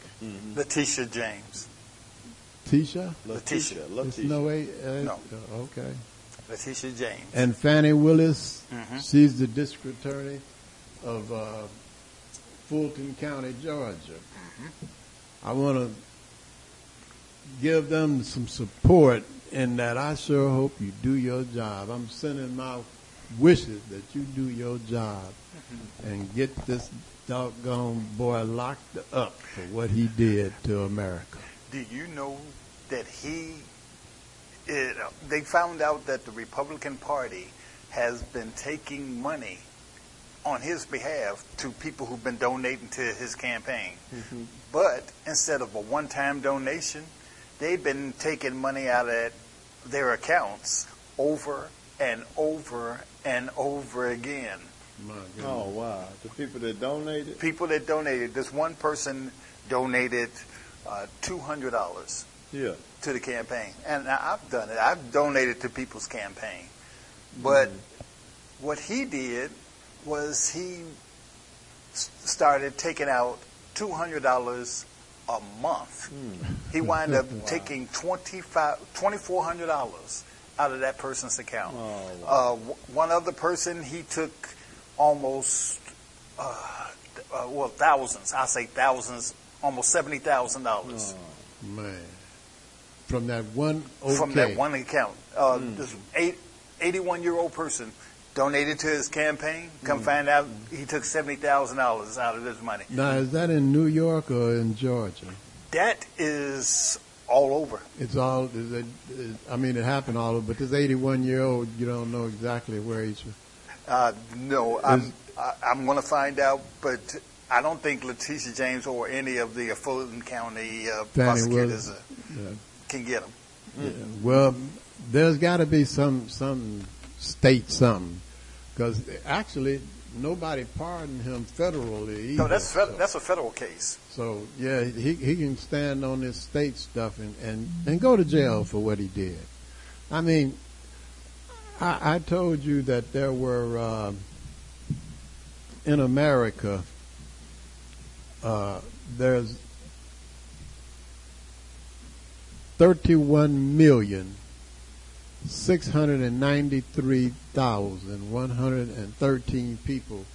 C: Letitia James.
D: Tisha?
C: Letitia.
D: There's no way. Uh,
C: No.
D: uh, okay.
C: Letitia James.
D: And Fani Willis.
C: Mhm.
D: She's the District Attorney of uh, Fulton County, Georgia.
C: Mm-hmm.
D: I want to give them some support in that I sure hope you do your job. I'm sending my wishes that you do your job and get this doggone boy locked up for what he did to America.
C: Do you know that he? It, uh, they found out that the Republican Party has been taking money on his behalf to people who've been donating to his campaign. But instead of a one-time donation, they've been taking money out of their accounts over and over and over again.
B: Oh wow! The people that donated.
C: People that donated. This one person donated uh, two hundred dollars
B: Yeah.
C: to the campaign, and I- I've done it. I've donated to people's campaign, but what he did was he started taking out two hundred dollars a month. He wound up [LAUGHS] taking twenty four hundred dollars out of that person's account. uh, one other person, he took almost uh, uh, well thousands. I say thousands, almost seventy thousand dollars
D: Man. From that one okay.
C: from that one account. Uh, This eight, 81 year old person donated to his campaign. Come find out he took seventy thousand dollars out of his money.
D: Now, is that in New York or in Georgia?
C: That is all over.
D: It's all. Is it, is- I mean, it happened all over. But this 81 year old, you don't know exactly where he's.
C: Uh, no, I'm I, I'm going to find out, but I don't think Letitia James or any of the Fulton County uh, prosecutors uh,
D: Yeah.
C: can get him.
D: Yeah. Well, there's got to be some some state something, because actually nobody pardoned him federally.
C: No,
D: either.
C: that's fed- that's a federal case.
D: So yeah, he he can stand on this state stuff and and and go to jail for what he did. I mean, I, I told you that there were uh, in America. Uh, there's 31 million 693,113 people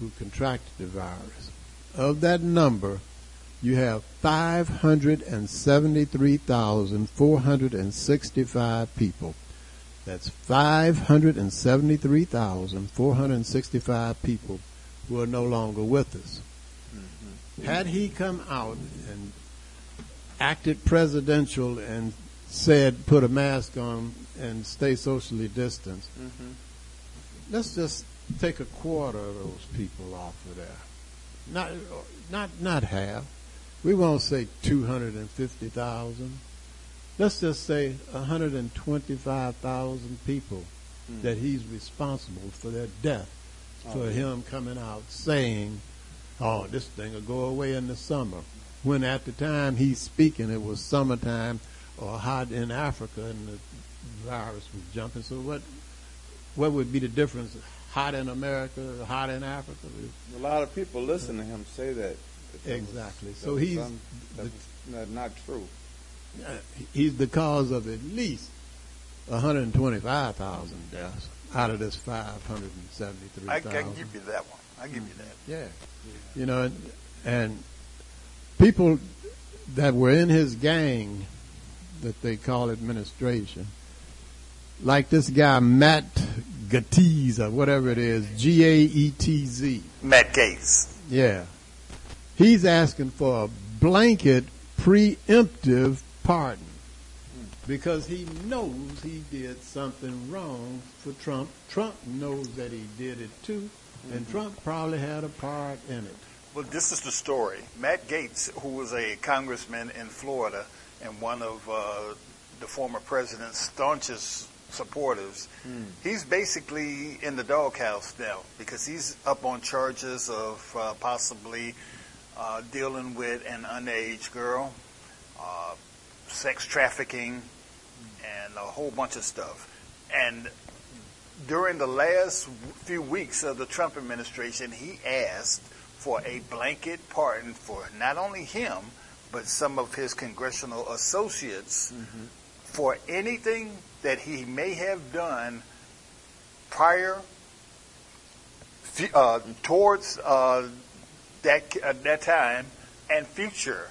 D: who contracted the virus. Of that number, you have 573,465 people. That's 573,465 people who are no longer with us. Mm-hmm. Had he come out and acted presidential and said, put a mask on and stay socially distanced,
B: Mhm.
D: let's just take a quarter of those people off of there. Not, not, not half. We won't say 250,000. Let's just say 125,000 people
B: Mm.
D: that he's responsible for their death, for
B: Oh,
D: him coming out saying, oh, this thing will go away in the summer. When at the time he's speaking, it was summertime or hot in Africa and the virus was jumping. So what, what would be the difference? Hot in America, hot in Africa?
B: A lot of people listen to him say that. that there was-
D: Exactly. So he's
B: some- that not, not true.
D: He's the cause of at least 125,000 deaths out of this
C: I,
D: 573,000.
C: I can give you that one. I give you that.
D: Yeah. You know, and, and people that were in his gang that they call administration, like this guy Matt Gaetz or whatever it is, G A E T Z.
C: Matt Gaetz.
D: Yeah. He's asking for a blanket preemptive pardon because he knows he did something wrong for Trump. Trump knows that he did it too, and mm-hmm. Trump probably had a part in it.
C: Well, this is the story. Matt Gaetz, who was a congressman in Florida and one of uh, the former president's staunchest supporters, he's basically in the doghouse now because he's up on charges of uh, possibly uh, dealing with an underage girl, uh, sex trafficking, and a whole bunch of stuff. And during the last few weeks of the Trump administration, he asked for a blanket pardon for not only him, but some of his congressional associates for anything that he may have done prior uh, towards uh, that uh, that time and future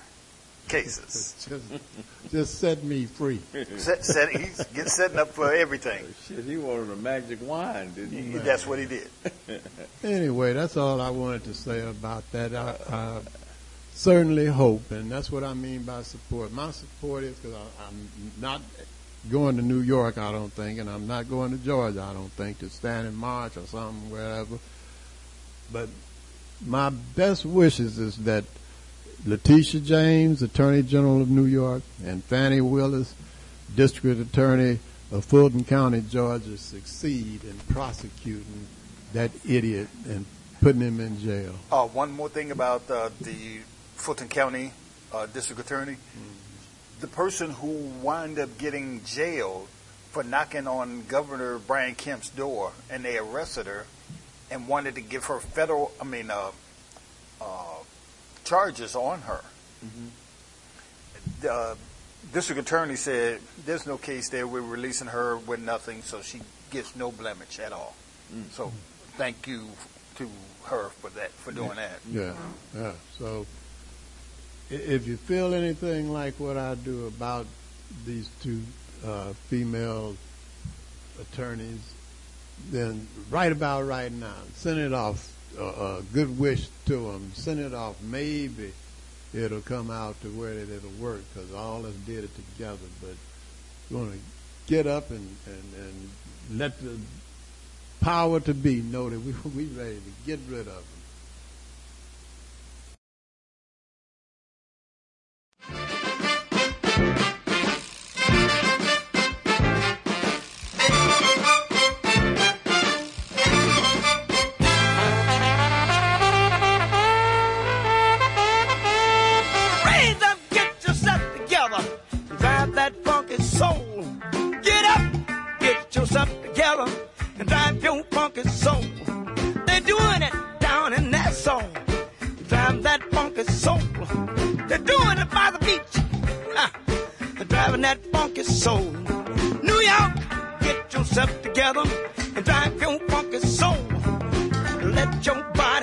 C: cases. [LAUGHS]
D: Just, just set me free. [LAUGHS]
C: set, set, he's get setting up for everything.
B: Shit, he wanted a magic wine, didn't he?
C: That's what he did. [LAUGHS]
D: Anyway, that's all I wanted to say about that. I, I certainly hope, and that's what I mean by support. My support is because I'm not going to New York, I don't think, and I'm not going to Georgia, I don't think, to stand in march or something, wherever. But my best wishes is that Letitia James, Attorney General of New York, and Fani Willis, District Attorney of Fulton County, Georgia, succeed in prosecuting that idiot and putting him in jail.
C: Uh, one more thing about uh, the Fulton County uh, District Attorney. The person who wound up getting jailed for knocking on Governor Brian Kemp's door, and they arrested her and wanted to give her federal, I mean, uh, uh, charges on her. The uh, district attorney said there's no case there. We're releasing her with nothing, so she gets no blemish at all. So, thank you to her for that, for doing that.
D: Yeah, yeah. So if you feel anything like what I do about these two uh, female attorneys, then right about right now, send it off. A uh, uh, good wish to them. Send it off. Maybe it'll come out to where it, it'll work because all us did it together. But you want to get up and, and, and let the power to be know that we [LAUGHS] we ready to get rid of.
P: Raise up, get yourself together, drive that funky soul. Get up, get yourself together, and drive your funky soul. They're doing it down in that funky soul. Get up, get yourself together, and drive your funky soul. They doin' it down in that song, and drive that funky soul. Doing it by the beach. They're driving that funky soul. New York, get yourself together and drive your funky soul.
S: Let your body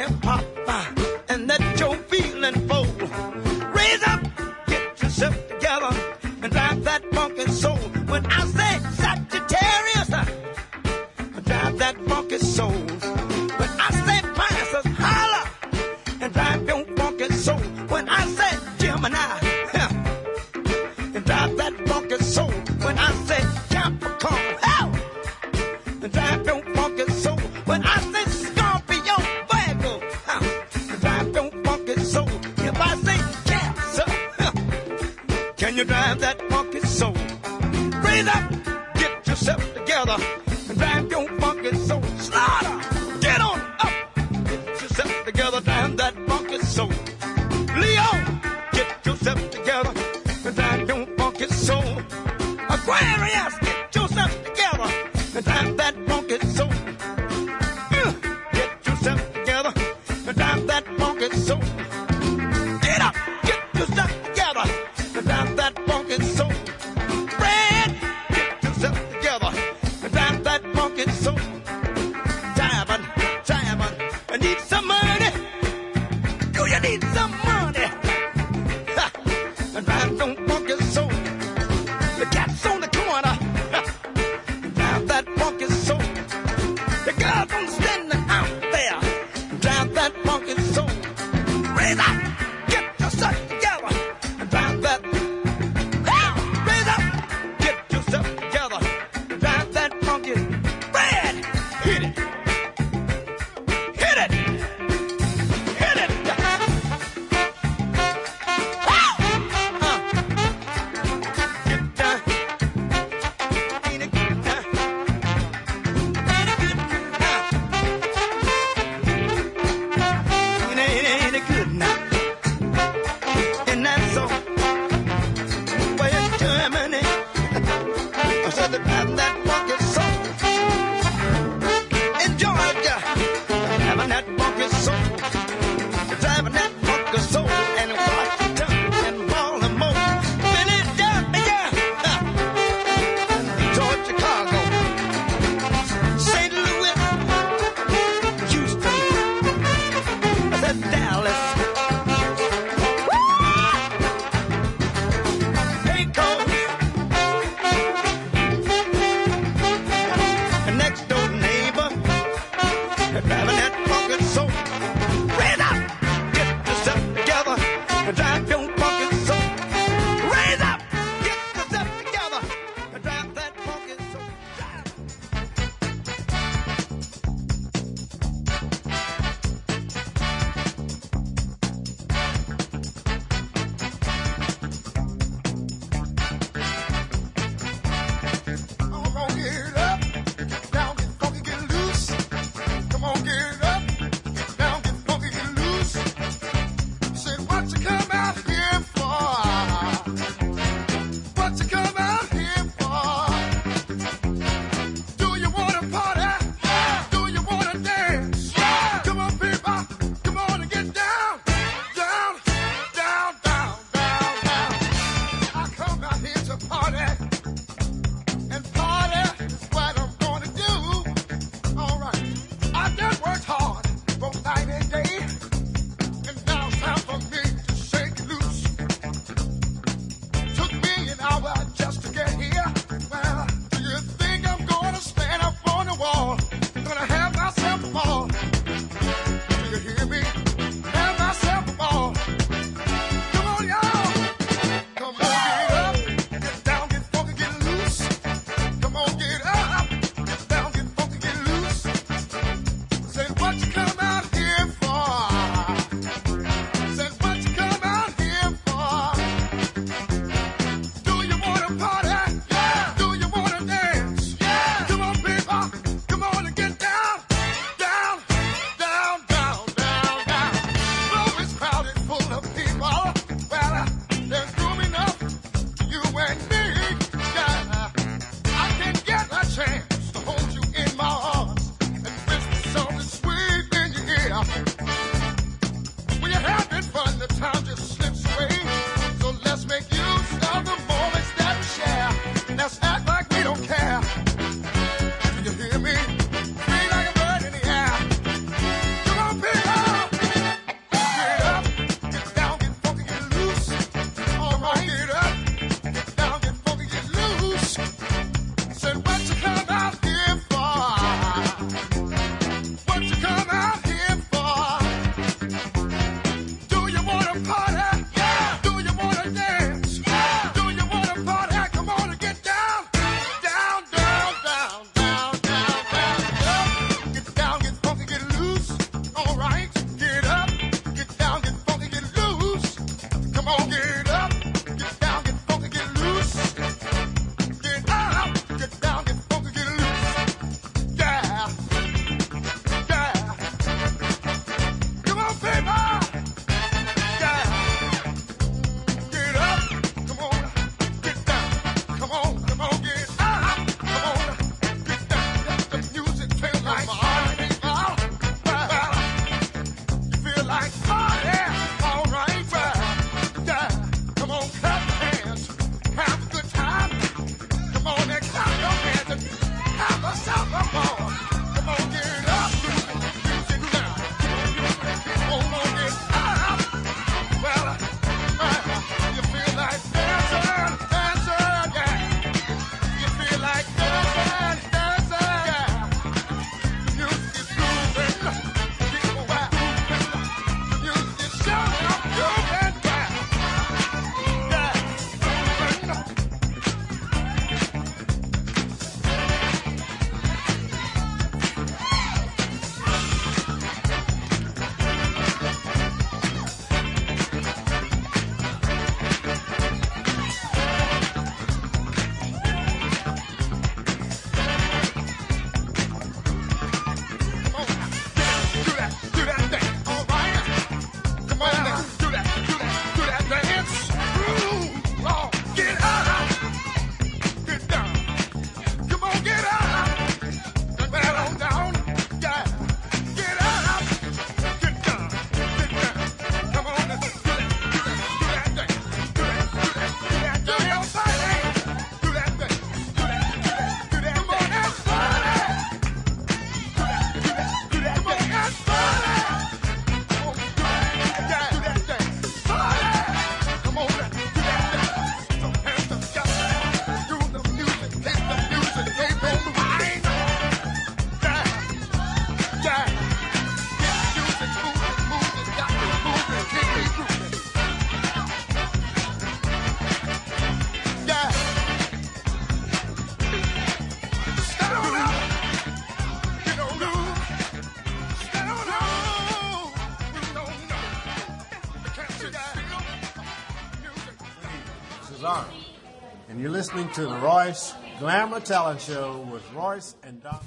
S: listening to the Royce Glamour Talent Show with Royce and Donald.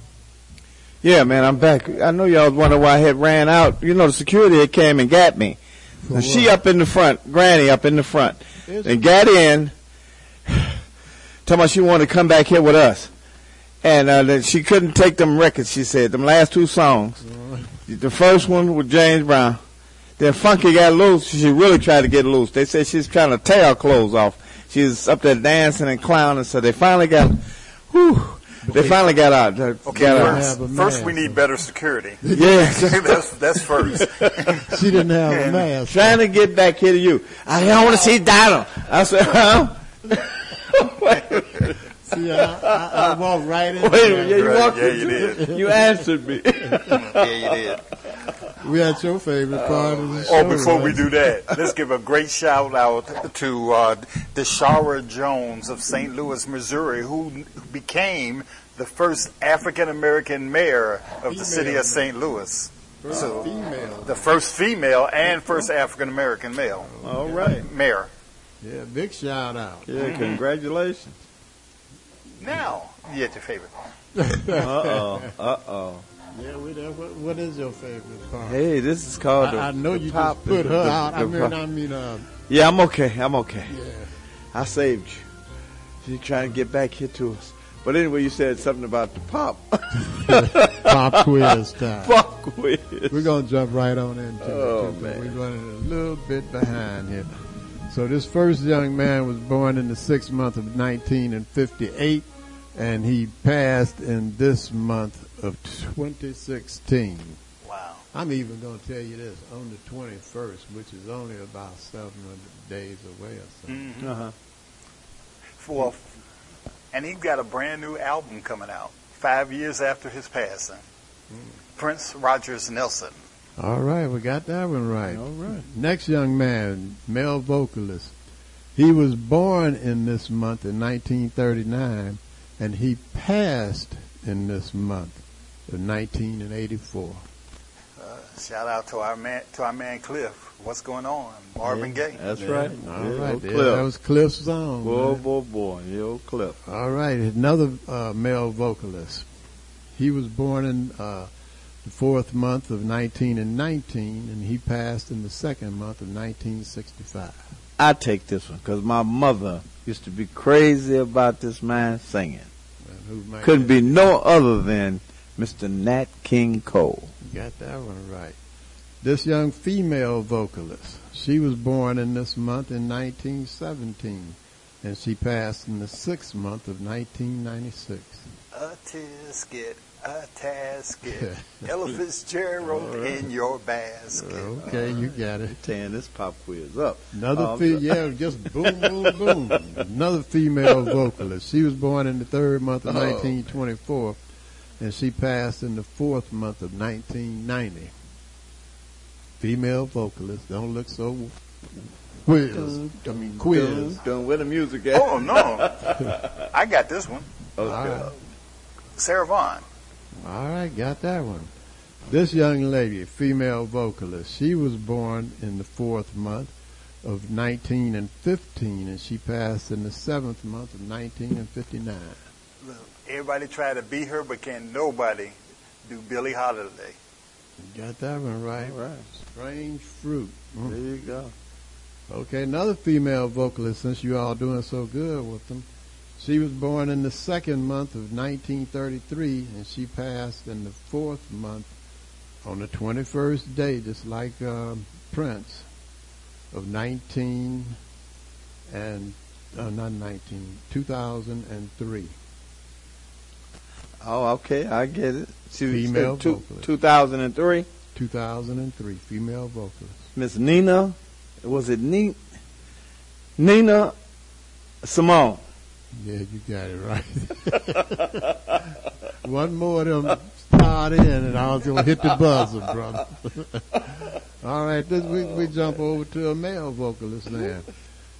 B: Yeah, man, I'm back. I know y'all was wondering why I had ran out. You know, the security had came and got me. Now, she up in the front, Granny up in the front,
D: Is
B: and got in. [SIGHS] Talking about she wanted to come back here with us, and uh, that she couldn't take them records. She said them last two songs. The first one with James Brown. Then Funky got loose. She really tried to get loose. They said she's trying to tear her clothes off. She was up there dancing and clowning. So they finally got, whew, they finally got out. uh,
C: Okay,
B: got out.
C: first, first we need better security. [LAUGHS]
B: Yeah. [LAUGHS]
C: that's that's first. [LAUGHS]
D: She didn't have a mask.
B: Trying to get back here to you. I don't want to see Donald. I said, huh?
D: See, I, I, I walked right in.
B: Wait. Yeah, you
C: Right,
B: walked
C: yeah, you did.
B: You answered me.
C: yeah, you did.
D: We had your favorite part of the show.
C: Oh, before we do that, let's give a great shout out to uh, Tishaura Jones of St. Louis, Missouri, who became the first African American mayor of the city of St. Louis.
D: First female.
C: The first female and first African American male.
B: All right.
C: Mayor.
D: Yeah, big shout out.
B: Yeah, congratulations.
C: Now, you get your favorite.
B: Uh-oh. Uh-oh.
D: Yeah, we there. What, what is your favorite part?
B: Hey, this is called
D: I,
B: the-
D: I know
B: the
D: you
B: pop-
D: just put her
B: the-
D: out. I mean. I mean, uh,
B: Yeah, I'm okay. I'm okay.
D: yeah.
B: I saved you. She's trying to get back here to us. But anyway, you said something about the pop. [LAUGHS]
D: Pop quiz time.
B: Pop quiz.
D: We're gonna jump right on into
B: Oh,
D: it.
B: man.
D: We're running a little bit behind here. So this first young man was born in the sixth month of 1958, and he passed in this month of 2016.
C: Wow.
D: I'm even gonna tell you this on the 21st, which is only about 700 days away or something.
C: Mhm.
B: Uh-huh.
C: For, and he got a brand new album coming out five years after his passing. Prince Rogers Nelson.
D: All right, we got that one right.
B: All right.
D: Next young man, male vocalist. He was born in this month in 1939, and he passed in this month of 1984.
C: Uh, shout out to our man, to our man Cliff. What's going on, Marvin Gaye?
B: That's
D: Yeah.
B: right.
D: All
B: Yeah,
D: right,
B: Cliff.
D: that was Cliff's song.
B: Boy,
D: man.
B: boy, boy. Yeah, old Cliff.
D: All right, another uh, male vocalist. He was born in uh, the fourth month of 1919, and he passed in the second month of 1965.
B: I take this one because my mother used to be crazy about this man singing.
D: Who
B: Couldn't be no other than Mr. Nat King Cole.
D: Got that one right. This young female vocalist, she was born in this month in 1917, and she passed in the sixth month of 1996.
C: A tisket, a tasket, [LAUGHS] Ella Fitzgerald in your basket.
D: Okay, you got it.
B: Tearing this pop quiz up.
D: Another
B: Um,
D: fe- yeah, just boom, boom, boom. [LAUGHS] Another female vocalist. She was born in the third month of
B: Oh.
D: 1924, and she passed in the fourth month of 1990. Female vocalist. Don't look so quiz. I mean quiz.
B: Dun, dun, where the music at?
C: Oh no, [LAUGHS] I got this one.
B: Okay.
D: All right.
C: Sarah Vaughan.
D: All right, got that one. This young lady, female vocalist, she was born in the fourth month of 1915, and she passed in the seventh month of 1959.
C: Everybody try to beat her, but can nobody do Billie Holiday?
D: Got that one right.
B: All right.
D: Strange fruit. Mm.
B: There you go.
D: Okay, another female vocalist, since you all doing so good with them. She was born in the second month of 1933, and she passed in the fourth month on the 21st day, just like um, Prince, of 19 and, uh, not 19, 2003.
B: Oh, okay. I get it. She was
D: Female
B: two,
D: vocalist.
B: 2003.
D: 2003, female vocalist.
B: Miss Nina, was it Nina? Nina Simone.
D: Yeah, you got it right. [LAUGHS] One more of them start in, and I was gonna hit the buzzer, brother. [LAUGHS] All right, this week we jump over to a male vocalist now.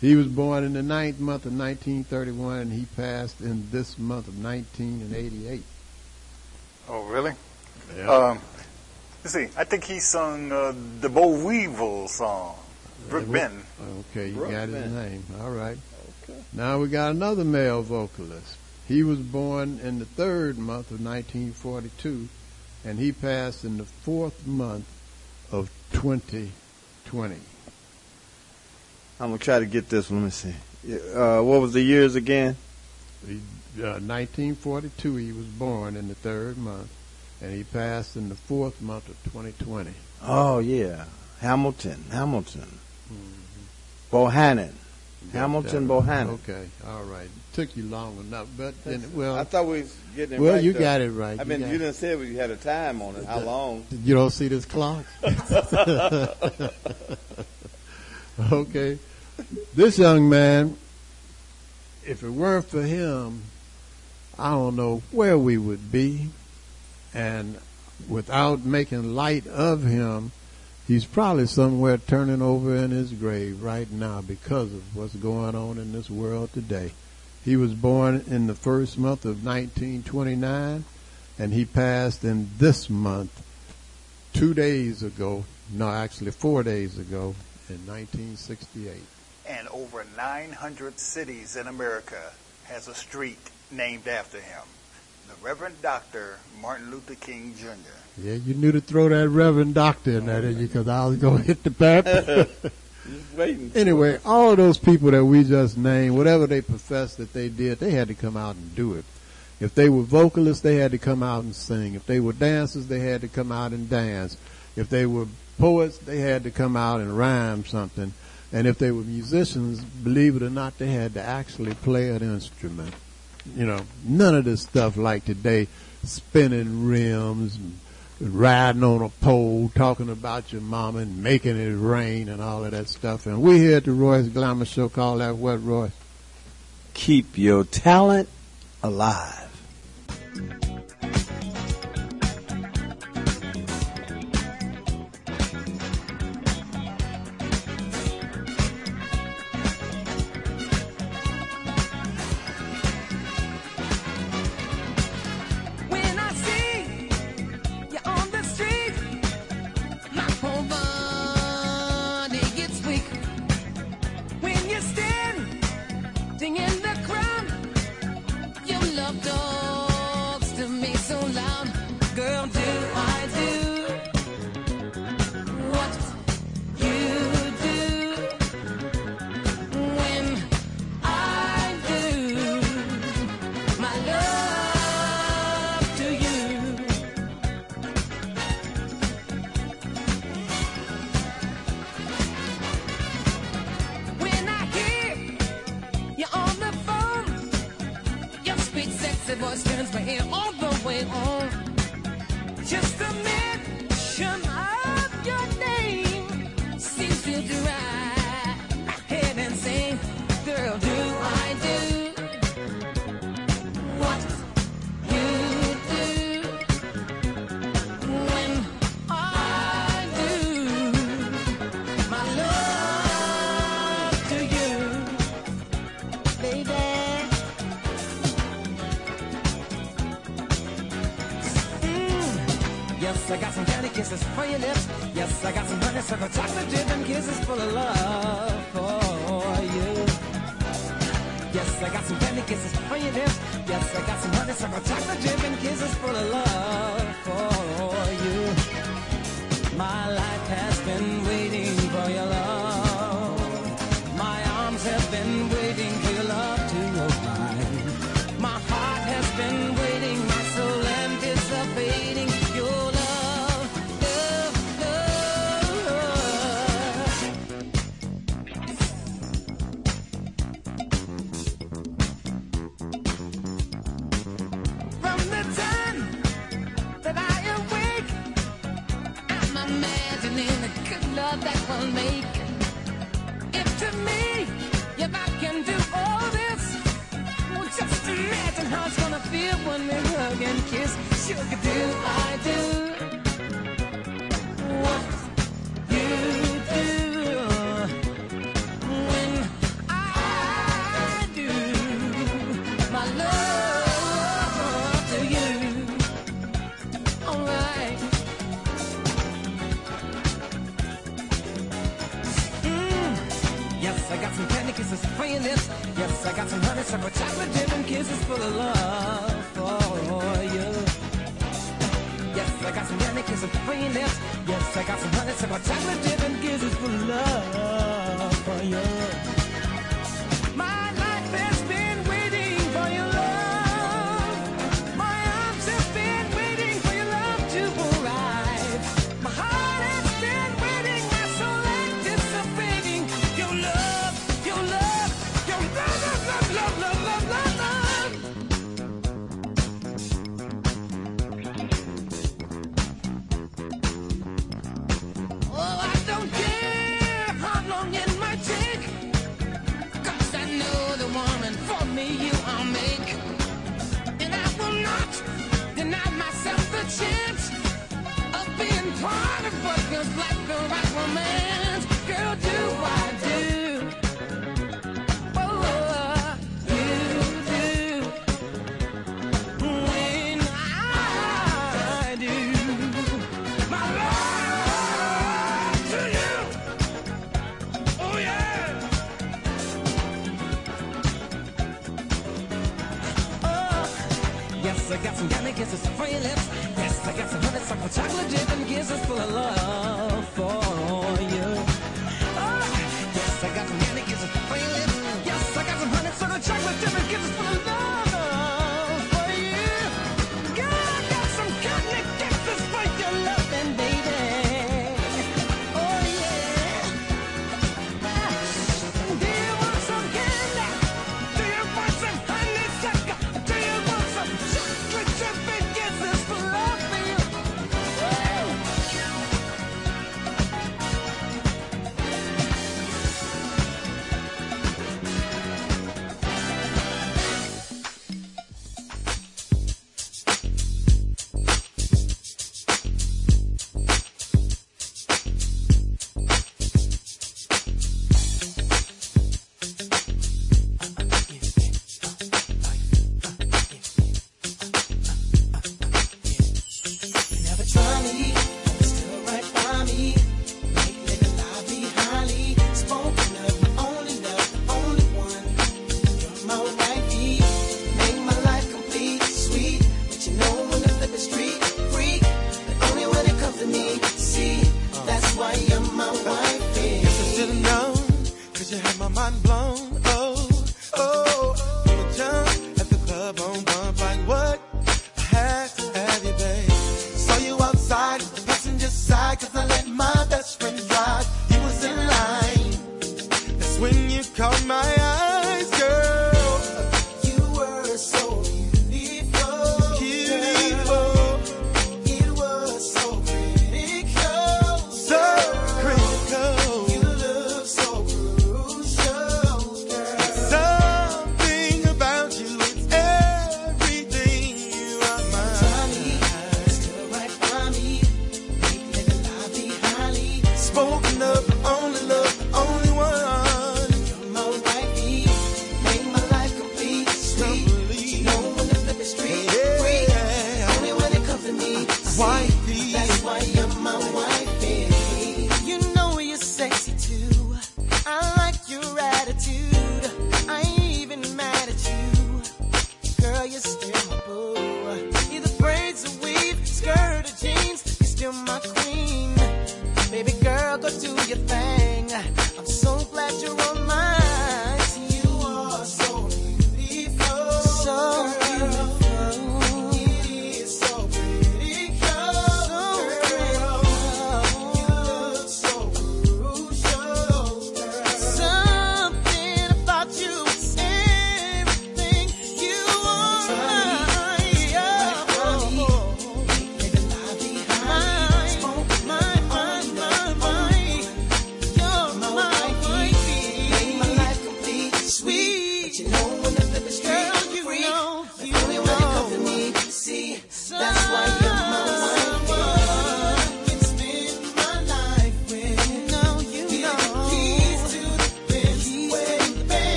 D: He was born in the ninth month of 1931, and he passed in this month of 1988.
C: Oh, really?
D: Yeah.
C: Um, let's see. I think he sung uh, the Bo Weevil song. Brook Benton.
D: Okay, you
B: Brook
D: got his
B: Benton.
D: name. All right.
B: Okay.
D: Now we got another male vocalist. He was born in the third month of 1942, and he passed in the fourth month of 2020.
T: I'm gonna try to get this one. Let me see. Uh, what was the years again?
D: He, uh, 1942, he was born in the third month, and he passed in the fourth month of 2020.
T: Oh yeah, Hamilton, Hamilton, Bohannon, Hamilton
D: Got.
T: Bohannon.
D: Okay, all right. Took you long enough, but then, well,
T: I thought we was getting it
D: well,
T: right.
D: you
T: though.
D: got it right.
T: I
D: You
T: mean,
D: got
T: you didn't say we had a time on it. How long?
D: You don't see this clock? [LAUGHS] [LAUGHS] okay. This young man, if it weren't for him, I don't know where we would be. And without making light of him, he's probably somewhere turning over in his grave right now because of what's going on in this world today. He was born in the first month of 1929, and he passed in this month two days ago, no, actually four days ago, in 1968.
C: And over 900 cities in America has a street named after him. The Reverend Dr. Martin Luther King Jr.
D: Yeah, you knew to throw that Reverend Doctor in there, didn't you? Because I was going to hit the bat.
T: Just [LAUGHS] waiting.
D: anyway, all of those people that we just named, whatever they professed that they did, they had to come out and do it. If they were vocalists, they had to come out and sing. If they were dancers, they had to come out and dance. If they were poets, they had to come out and rhyme something. And if they were musicians, believe it or not, they had to actually play an instrument. You know, none of this stuff like today, spinning rims, and riding on a pole, talking about your mama and making it rain and all of that stuff. And we here at the Royce Glamour Show call that what, Roy?
T: Keep your talent alive.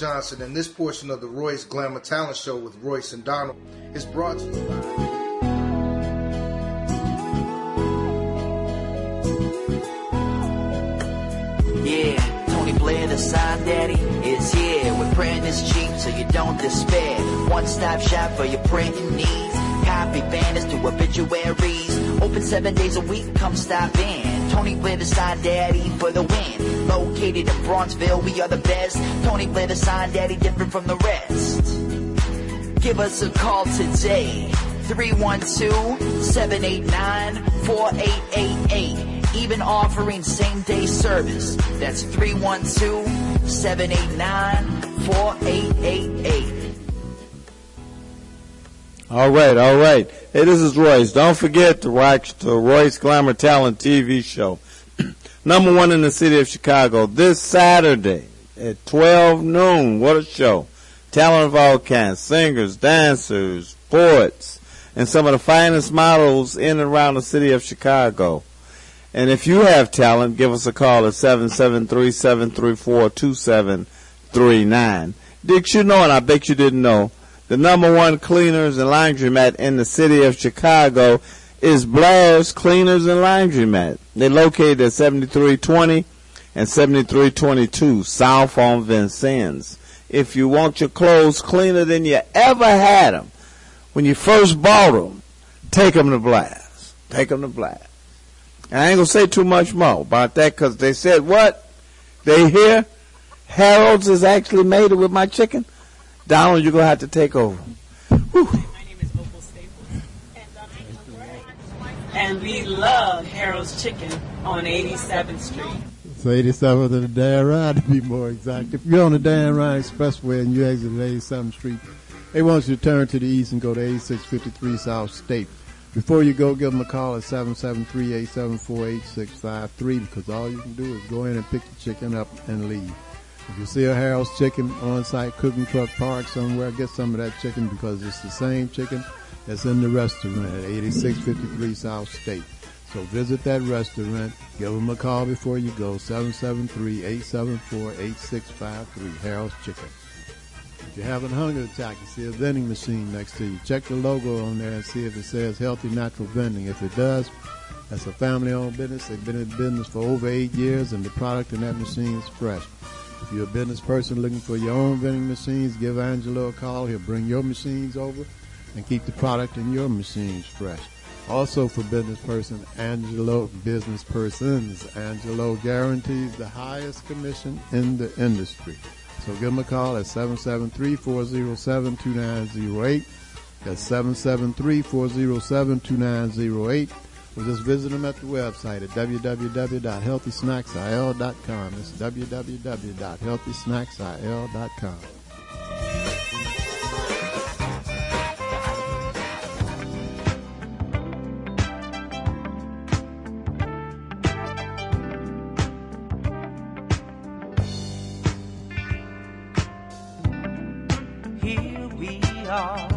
K: Johnson, and this portion of the Royce Glamour Talent Show with Royce and Donald is brought to you by.
L: Yeah, Tony Blair, the sign daddy, is here. With print is cheap, so you don't despair. One stop shop for your printing needs. Copy banners to obituaries. Open seven days a week, come stop in. Tony sign daddy for the win. Located in Bronzeville, we are the best. Tony sign daddy, different from the rest. Give us a call today. 312-789-4888. Even offering same day service. That's 312-789-4888.
B: All right, all right. Hey, this is Royce. Don't forget to watch the Royce Glamour Talent TV show. [CLEARS THROAT] Number one in the city of Chicago this Saturday at 12 noon. What a show. Talent of all kinds. Singers, dancers, poets, and some of the finest models in and around the city of Chicago. And if you have talent, give us a call at 773-734-2739. Did you know, and I bet you didn't know, the number one cleaners and laundromat in the city of Chicago is Blair's Cleaners and Laundromat. They're located at 7320 and 7322 South on Vincennes. If you want your clothes cleaner than you ever had them, when you first bought them, take them to Blair's. Take them to Blair's. And I ain't gonna say too much more about that because they said what? They hear Harold's is actually made it with my chicken. Donald, you're gonna have to take over.
M: And we love Harold's Chicken on 87th Street.
D: It's 87th and the Dan Ryan to be more exact. If you're on the Dan Ryan Expressway and you exit at 87th Street, they want you to turn to the east and go to 8653 South State. Before you go, give them a call at 773-874-8653 because all you can do is go in and pick the chicken up and leave. If you see a Harold's Chicken on-site cooking truck parked somewhere, get some of that chicken because it's the same chicken that's in the restaurant at 8653 South State. So visit that restaurant, give them a call before you go, 773-874-8653, Harold's Chicken. If you're having a hunger attack, you see a vending machine next to you. Check the logo on there and see if it says healthy natural vending. If it does, that's a family-owned business. They've been in business for over eight years, and the product in that machine is fresh. If you're a business person looking for your own vending machines, give Angelo a call. He'll bring your machines over and keep the product in your machines fresh. Also for business person, Angelo business persons, Angelo guarantees the highest commission in the industry. So give him a call at 773-407-2908. That's 773-407-2908. Or just visit them at the website at www.healthysnacksil.com. It's www.healthysnacksil.com.
A: Here we are,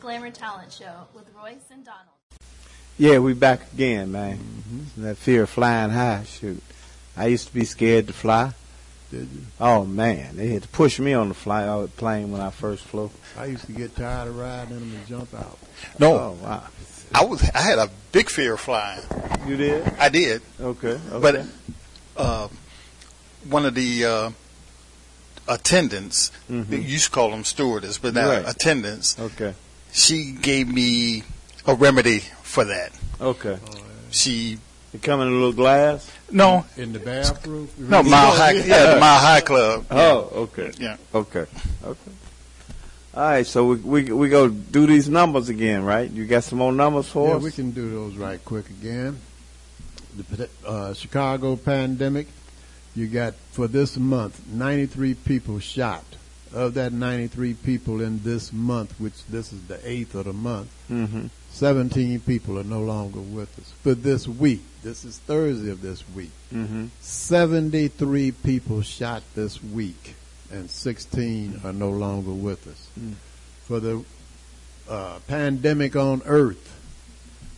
U: to
V: Royce Glamour Talent Show with Royce and Donald.
B: Yeah, we back again, man. That fear of flying high, shoot. I used to be scared to fly.
D: Did you?
B: Oh man, they had to push me on the fly uh, plane when I first flew.
D: I used to get tired of riding them and jump out.
C: No.
B: Oh wow.
C: I was I had a big fear of flying.
B: You did?
C: I did.
B: Okay. okay.
C: But uh, one of the uh, attendants,
B: Mhm.
C: you used to call them stewardess, but now
B: Right.
C: attendants,
B: okay.
C: She gave me a remedy for that.
B: Okay.
C: She
B: It come in a little glass.
C: no
D: In the bathroom?
C: no mile [LAUGHS] high yeah the mile high club.
B: Oh, okay.
C: Yeah.
B: Okay. Okay. All right, so we we we go do these numbers again, right? You got some more numbers for
D: Yeah,
B: us?
D: we can do those right quick again. The uh, Chicago pandemic, you got for this month 93 people shot. Of that 93 people in this month, which this is the eighth of the month,
B: Mhm.
D: 17 people are no longer with us. For this week, this is Thursday of this week,
B: Mhm.
D: 73 people shot this week, and 16 are no longer with us.
B: Mm.
D: For the uh, pandemic on Earth,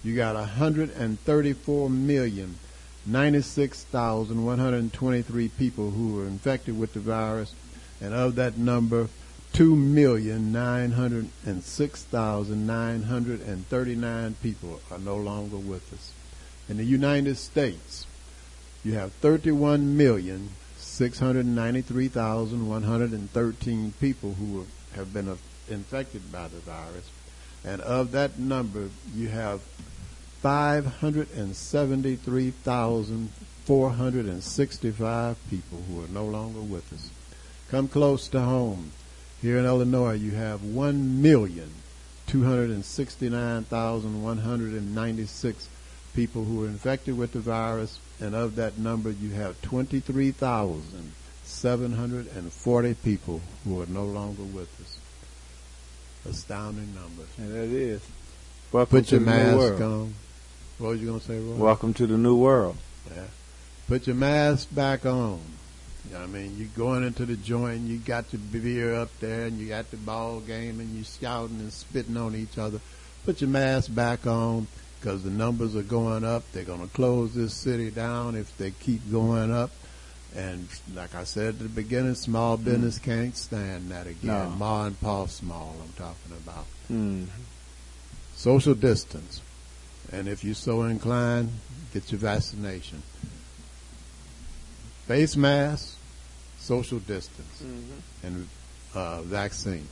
D: you got 134 million 96,123 people who were infected with the virus, and of that number, 2,906,939 people are no longer with us. In the United States, you have 31,693,113 people who have been infected by the virus, and of that number, you have 573,465 people who are no longer with us. Come close to home. Here in Illinois, you have 1,269,196 people who are infected with the virus, and of that number, you have 23,740 people who are no longer with us. Astounding numbers.
B: And that is. Welcome
D: Put your
B: to the new
D: mask
B: world.
D: on. What was you going to say, Roy?
B: Welcome to the new world.
D: Yeah. Put your mask back on. You know what I mean? you're going into the joint, you got your beer up there, and you got the ball game, and you shouting and spitting on each other. Put your mask back on because the numbers are going up. They're going to close this city down if they keep going up. And like I said at the beginning, small business can't stand that again.
B: No.
D: Ma and Pa small, I'm talking about.
B: Mm.
D: Social distance. And if you're so inclined, get your vaccination. Face mask, social distance,
B: Mhm.
D: and uh, vaccine.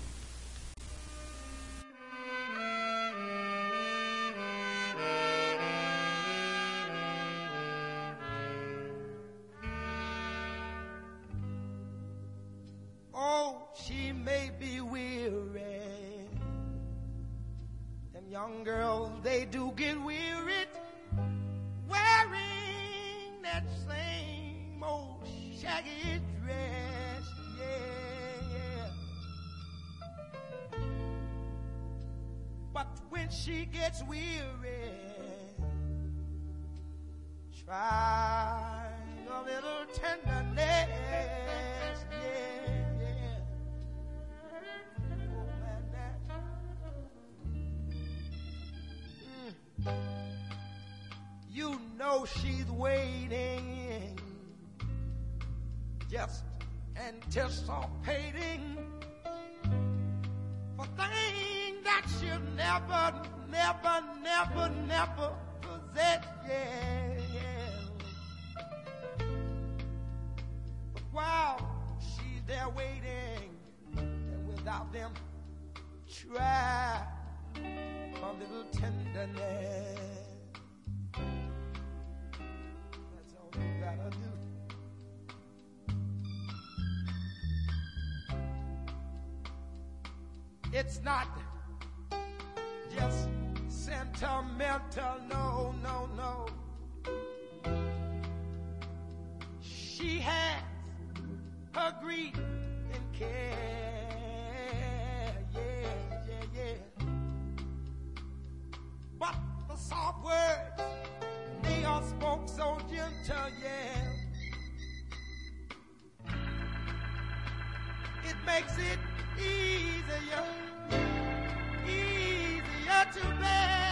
A: She's waiting, just anticipating for things that she'll never, never, never, never possess. Yeah, yeah. But while she's there waiting, and without them, try a little tenderness. All do. It's not just sentimental, no, no, no. She has her grief and care, yeah, yeah, yeah. But the soft spoke so gentle, yeah. It makes it easier, easier to bear.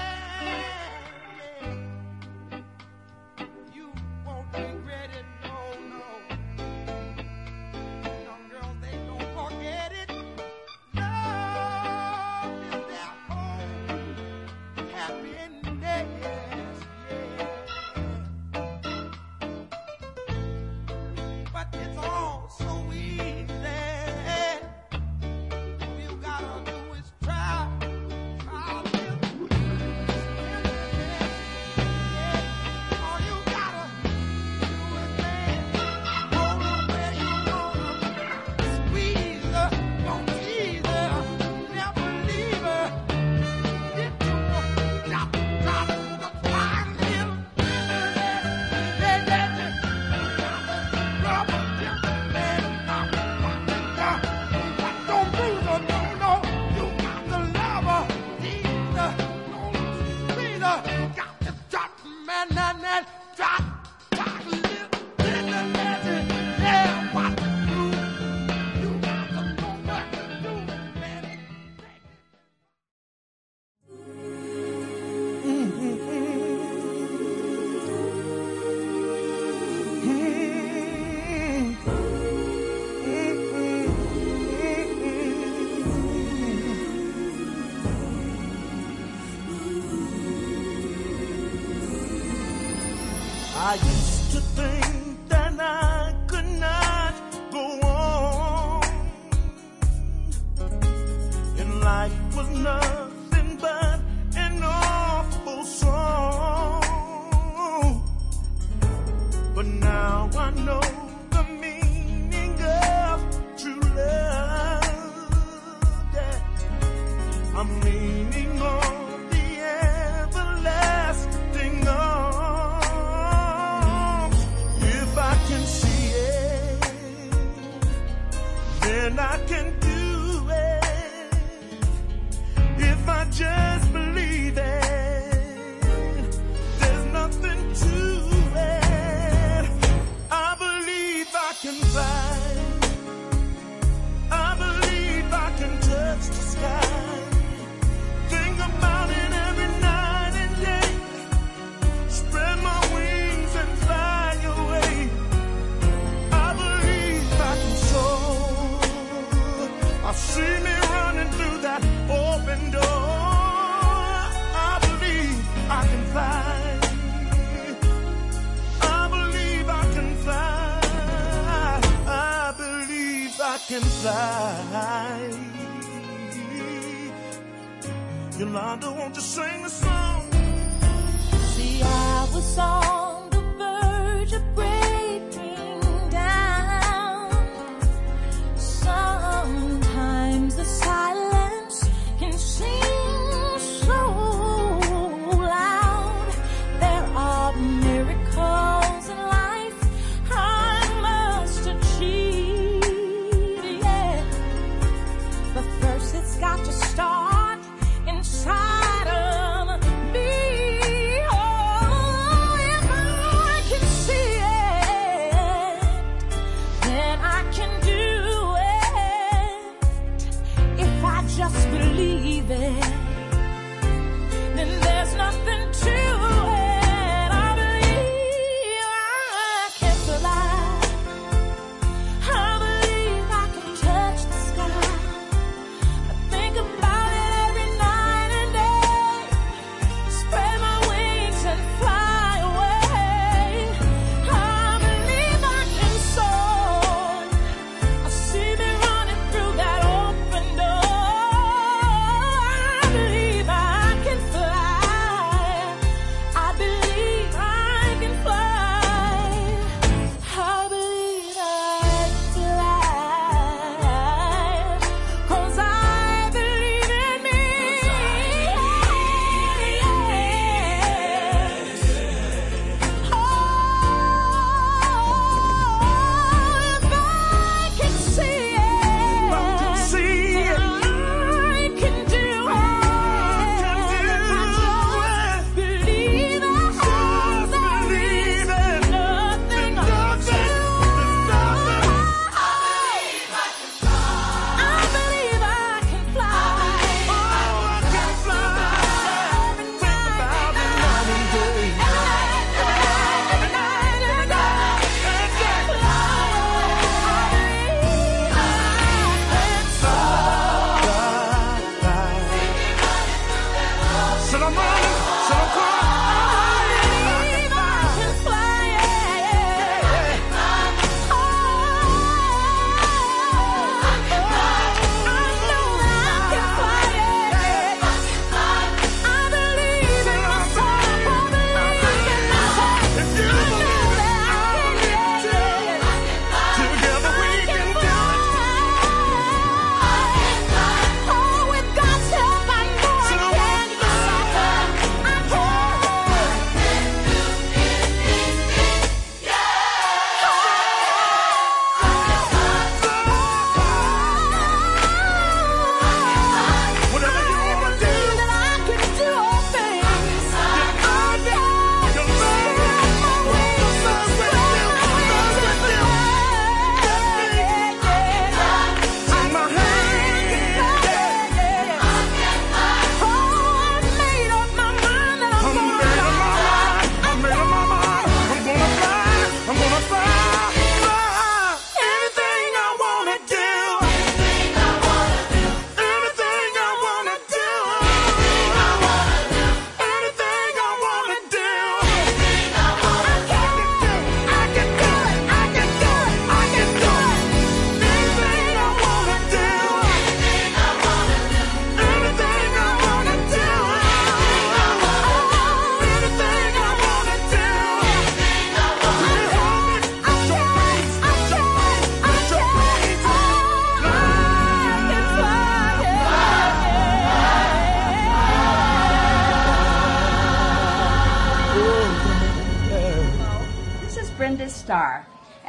T: Fly. Yolanda, won't you sing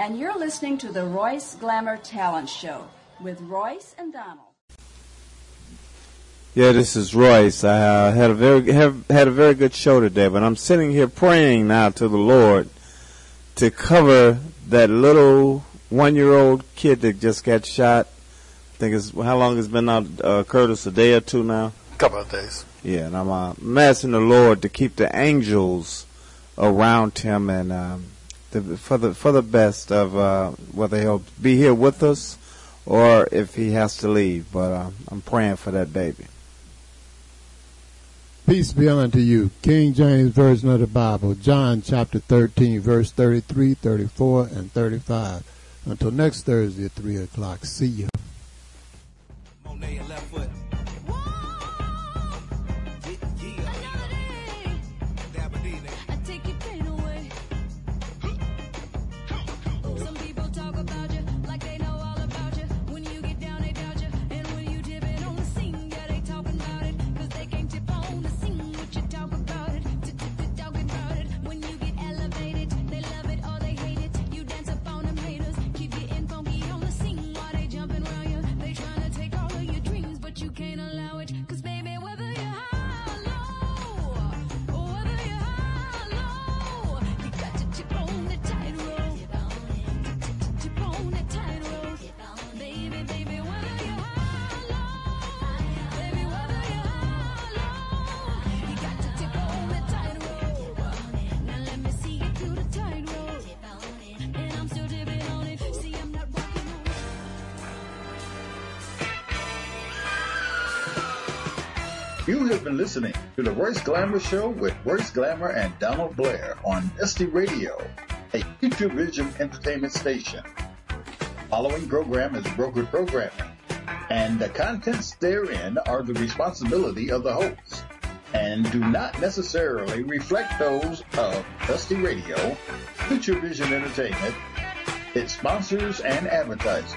W: and you're listening to the Royce Glamour Talent Show with Royce and Donald.
B: Yeah, this is Royce. I uh, had a very have had a very good show today, but I'm sitting here praying now to the Lord to cover that little one-year-old kid that just got shot. I think it's how long it's been out, uh, Curtis? A day or two now.
X: A Couple of days.
B: Yeah, and I'm, uh, asking the Lord to keep the angels around him and um, the, for the for the best of uh, whether he'll be here with us or if he has to leave. But uh, I'm praying for that baby.
T: Peace be unto you. King James Version of the Bible, John chapter 13, verse 33, 34, and 35. Until next Thursday at 3 o'clock. See you.
Y: To the
C: Royce Glamour Show with Royce Glamour and Donald Blair on Dusty Radio, a Future Vision entertainment station. Following program is brokered programming, and the contents therein are the responsibility of the host and do not necessarily reflect those of Dusty Radio, Future Vision Entertainment, its sponsors, and advertisers.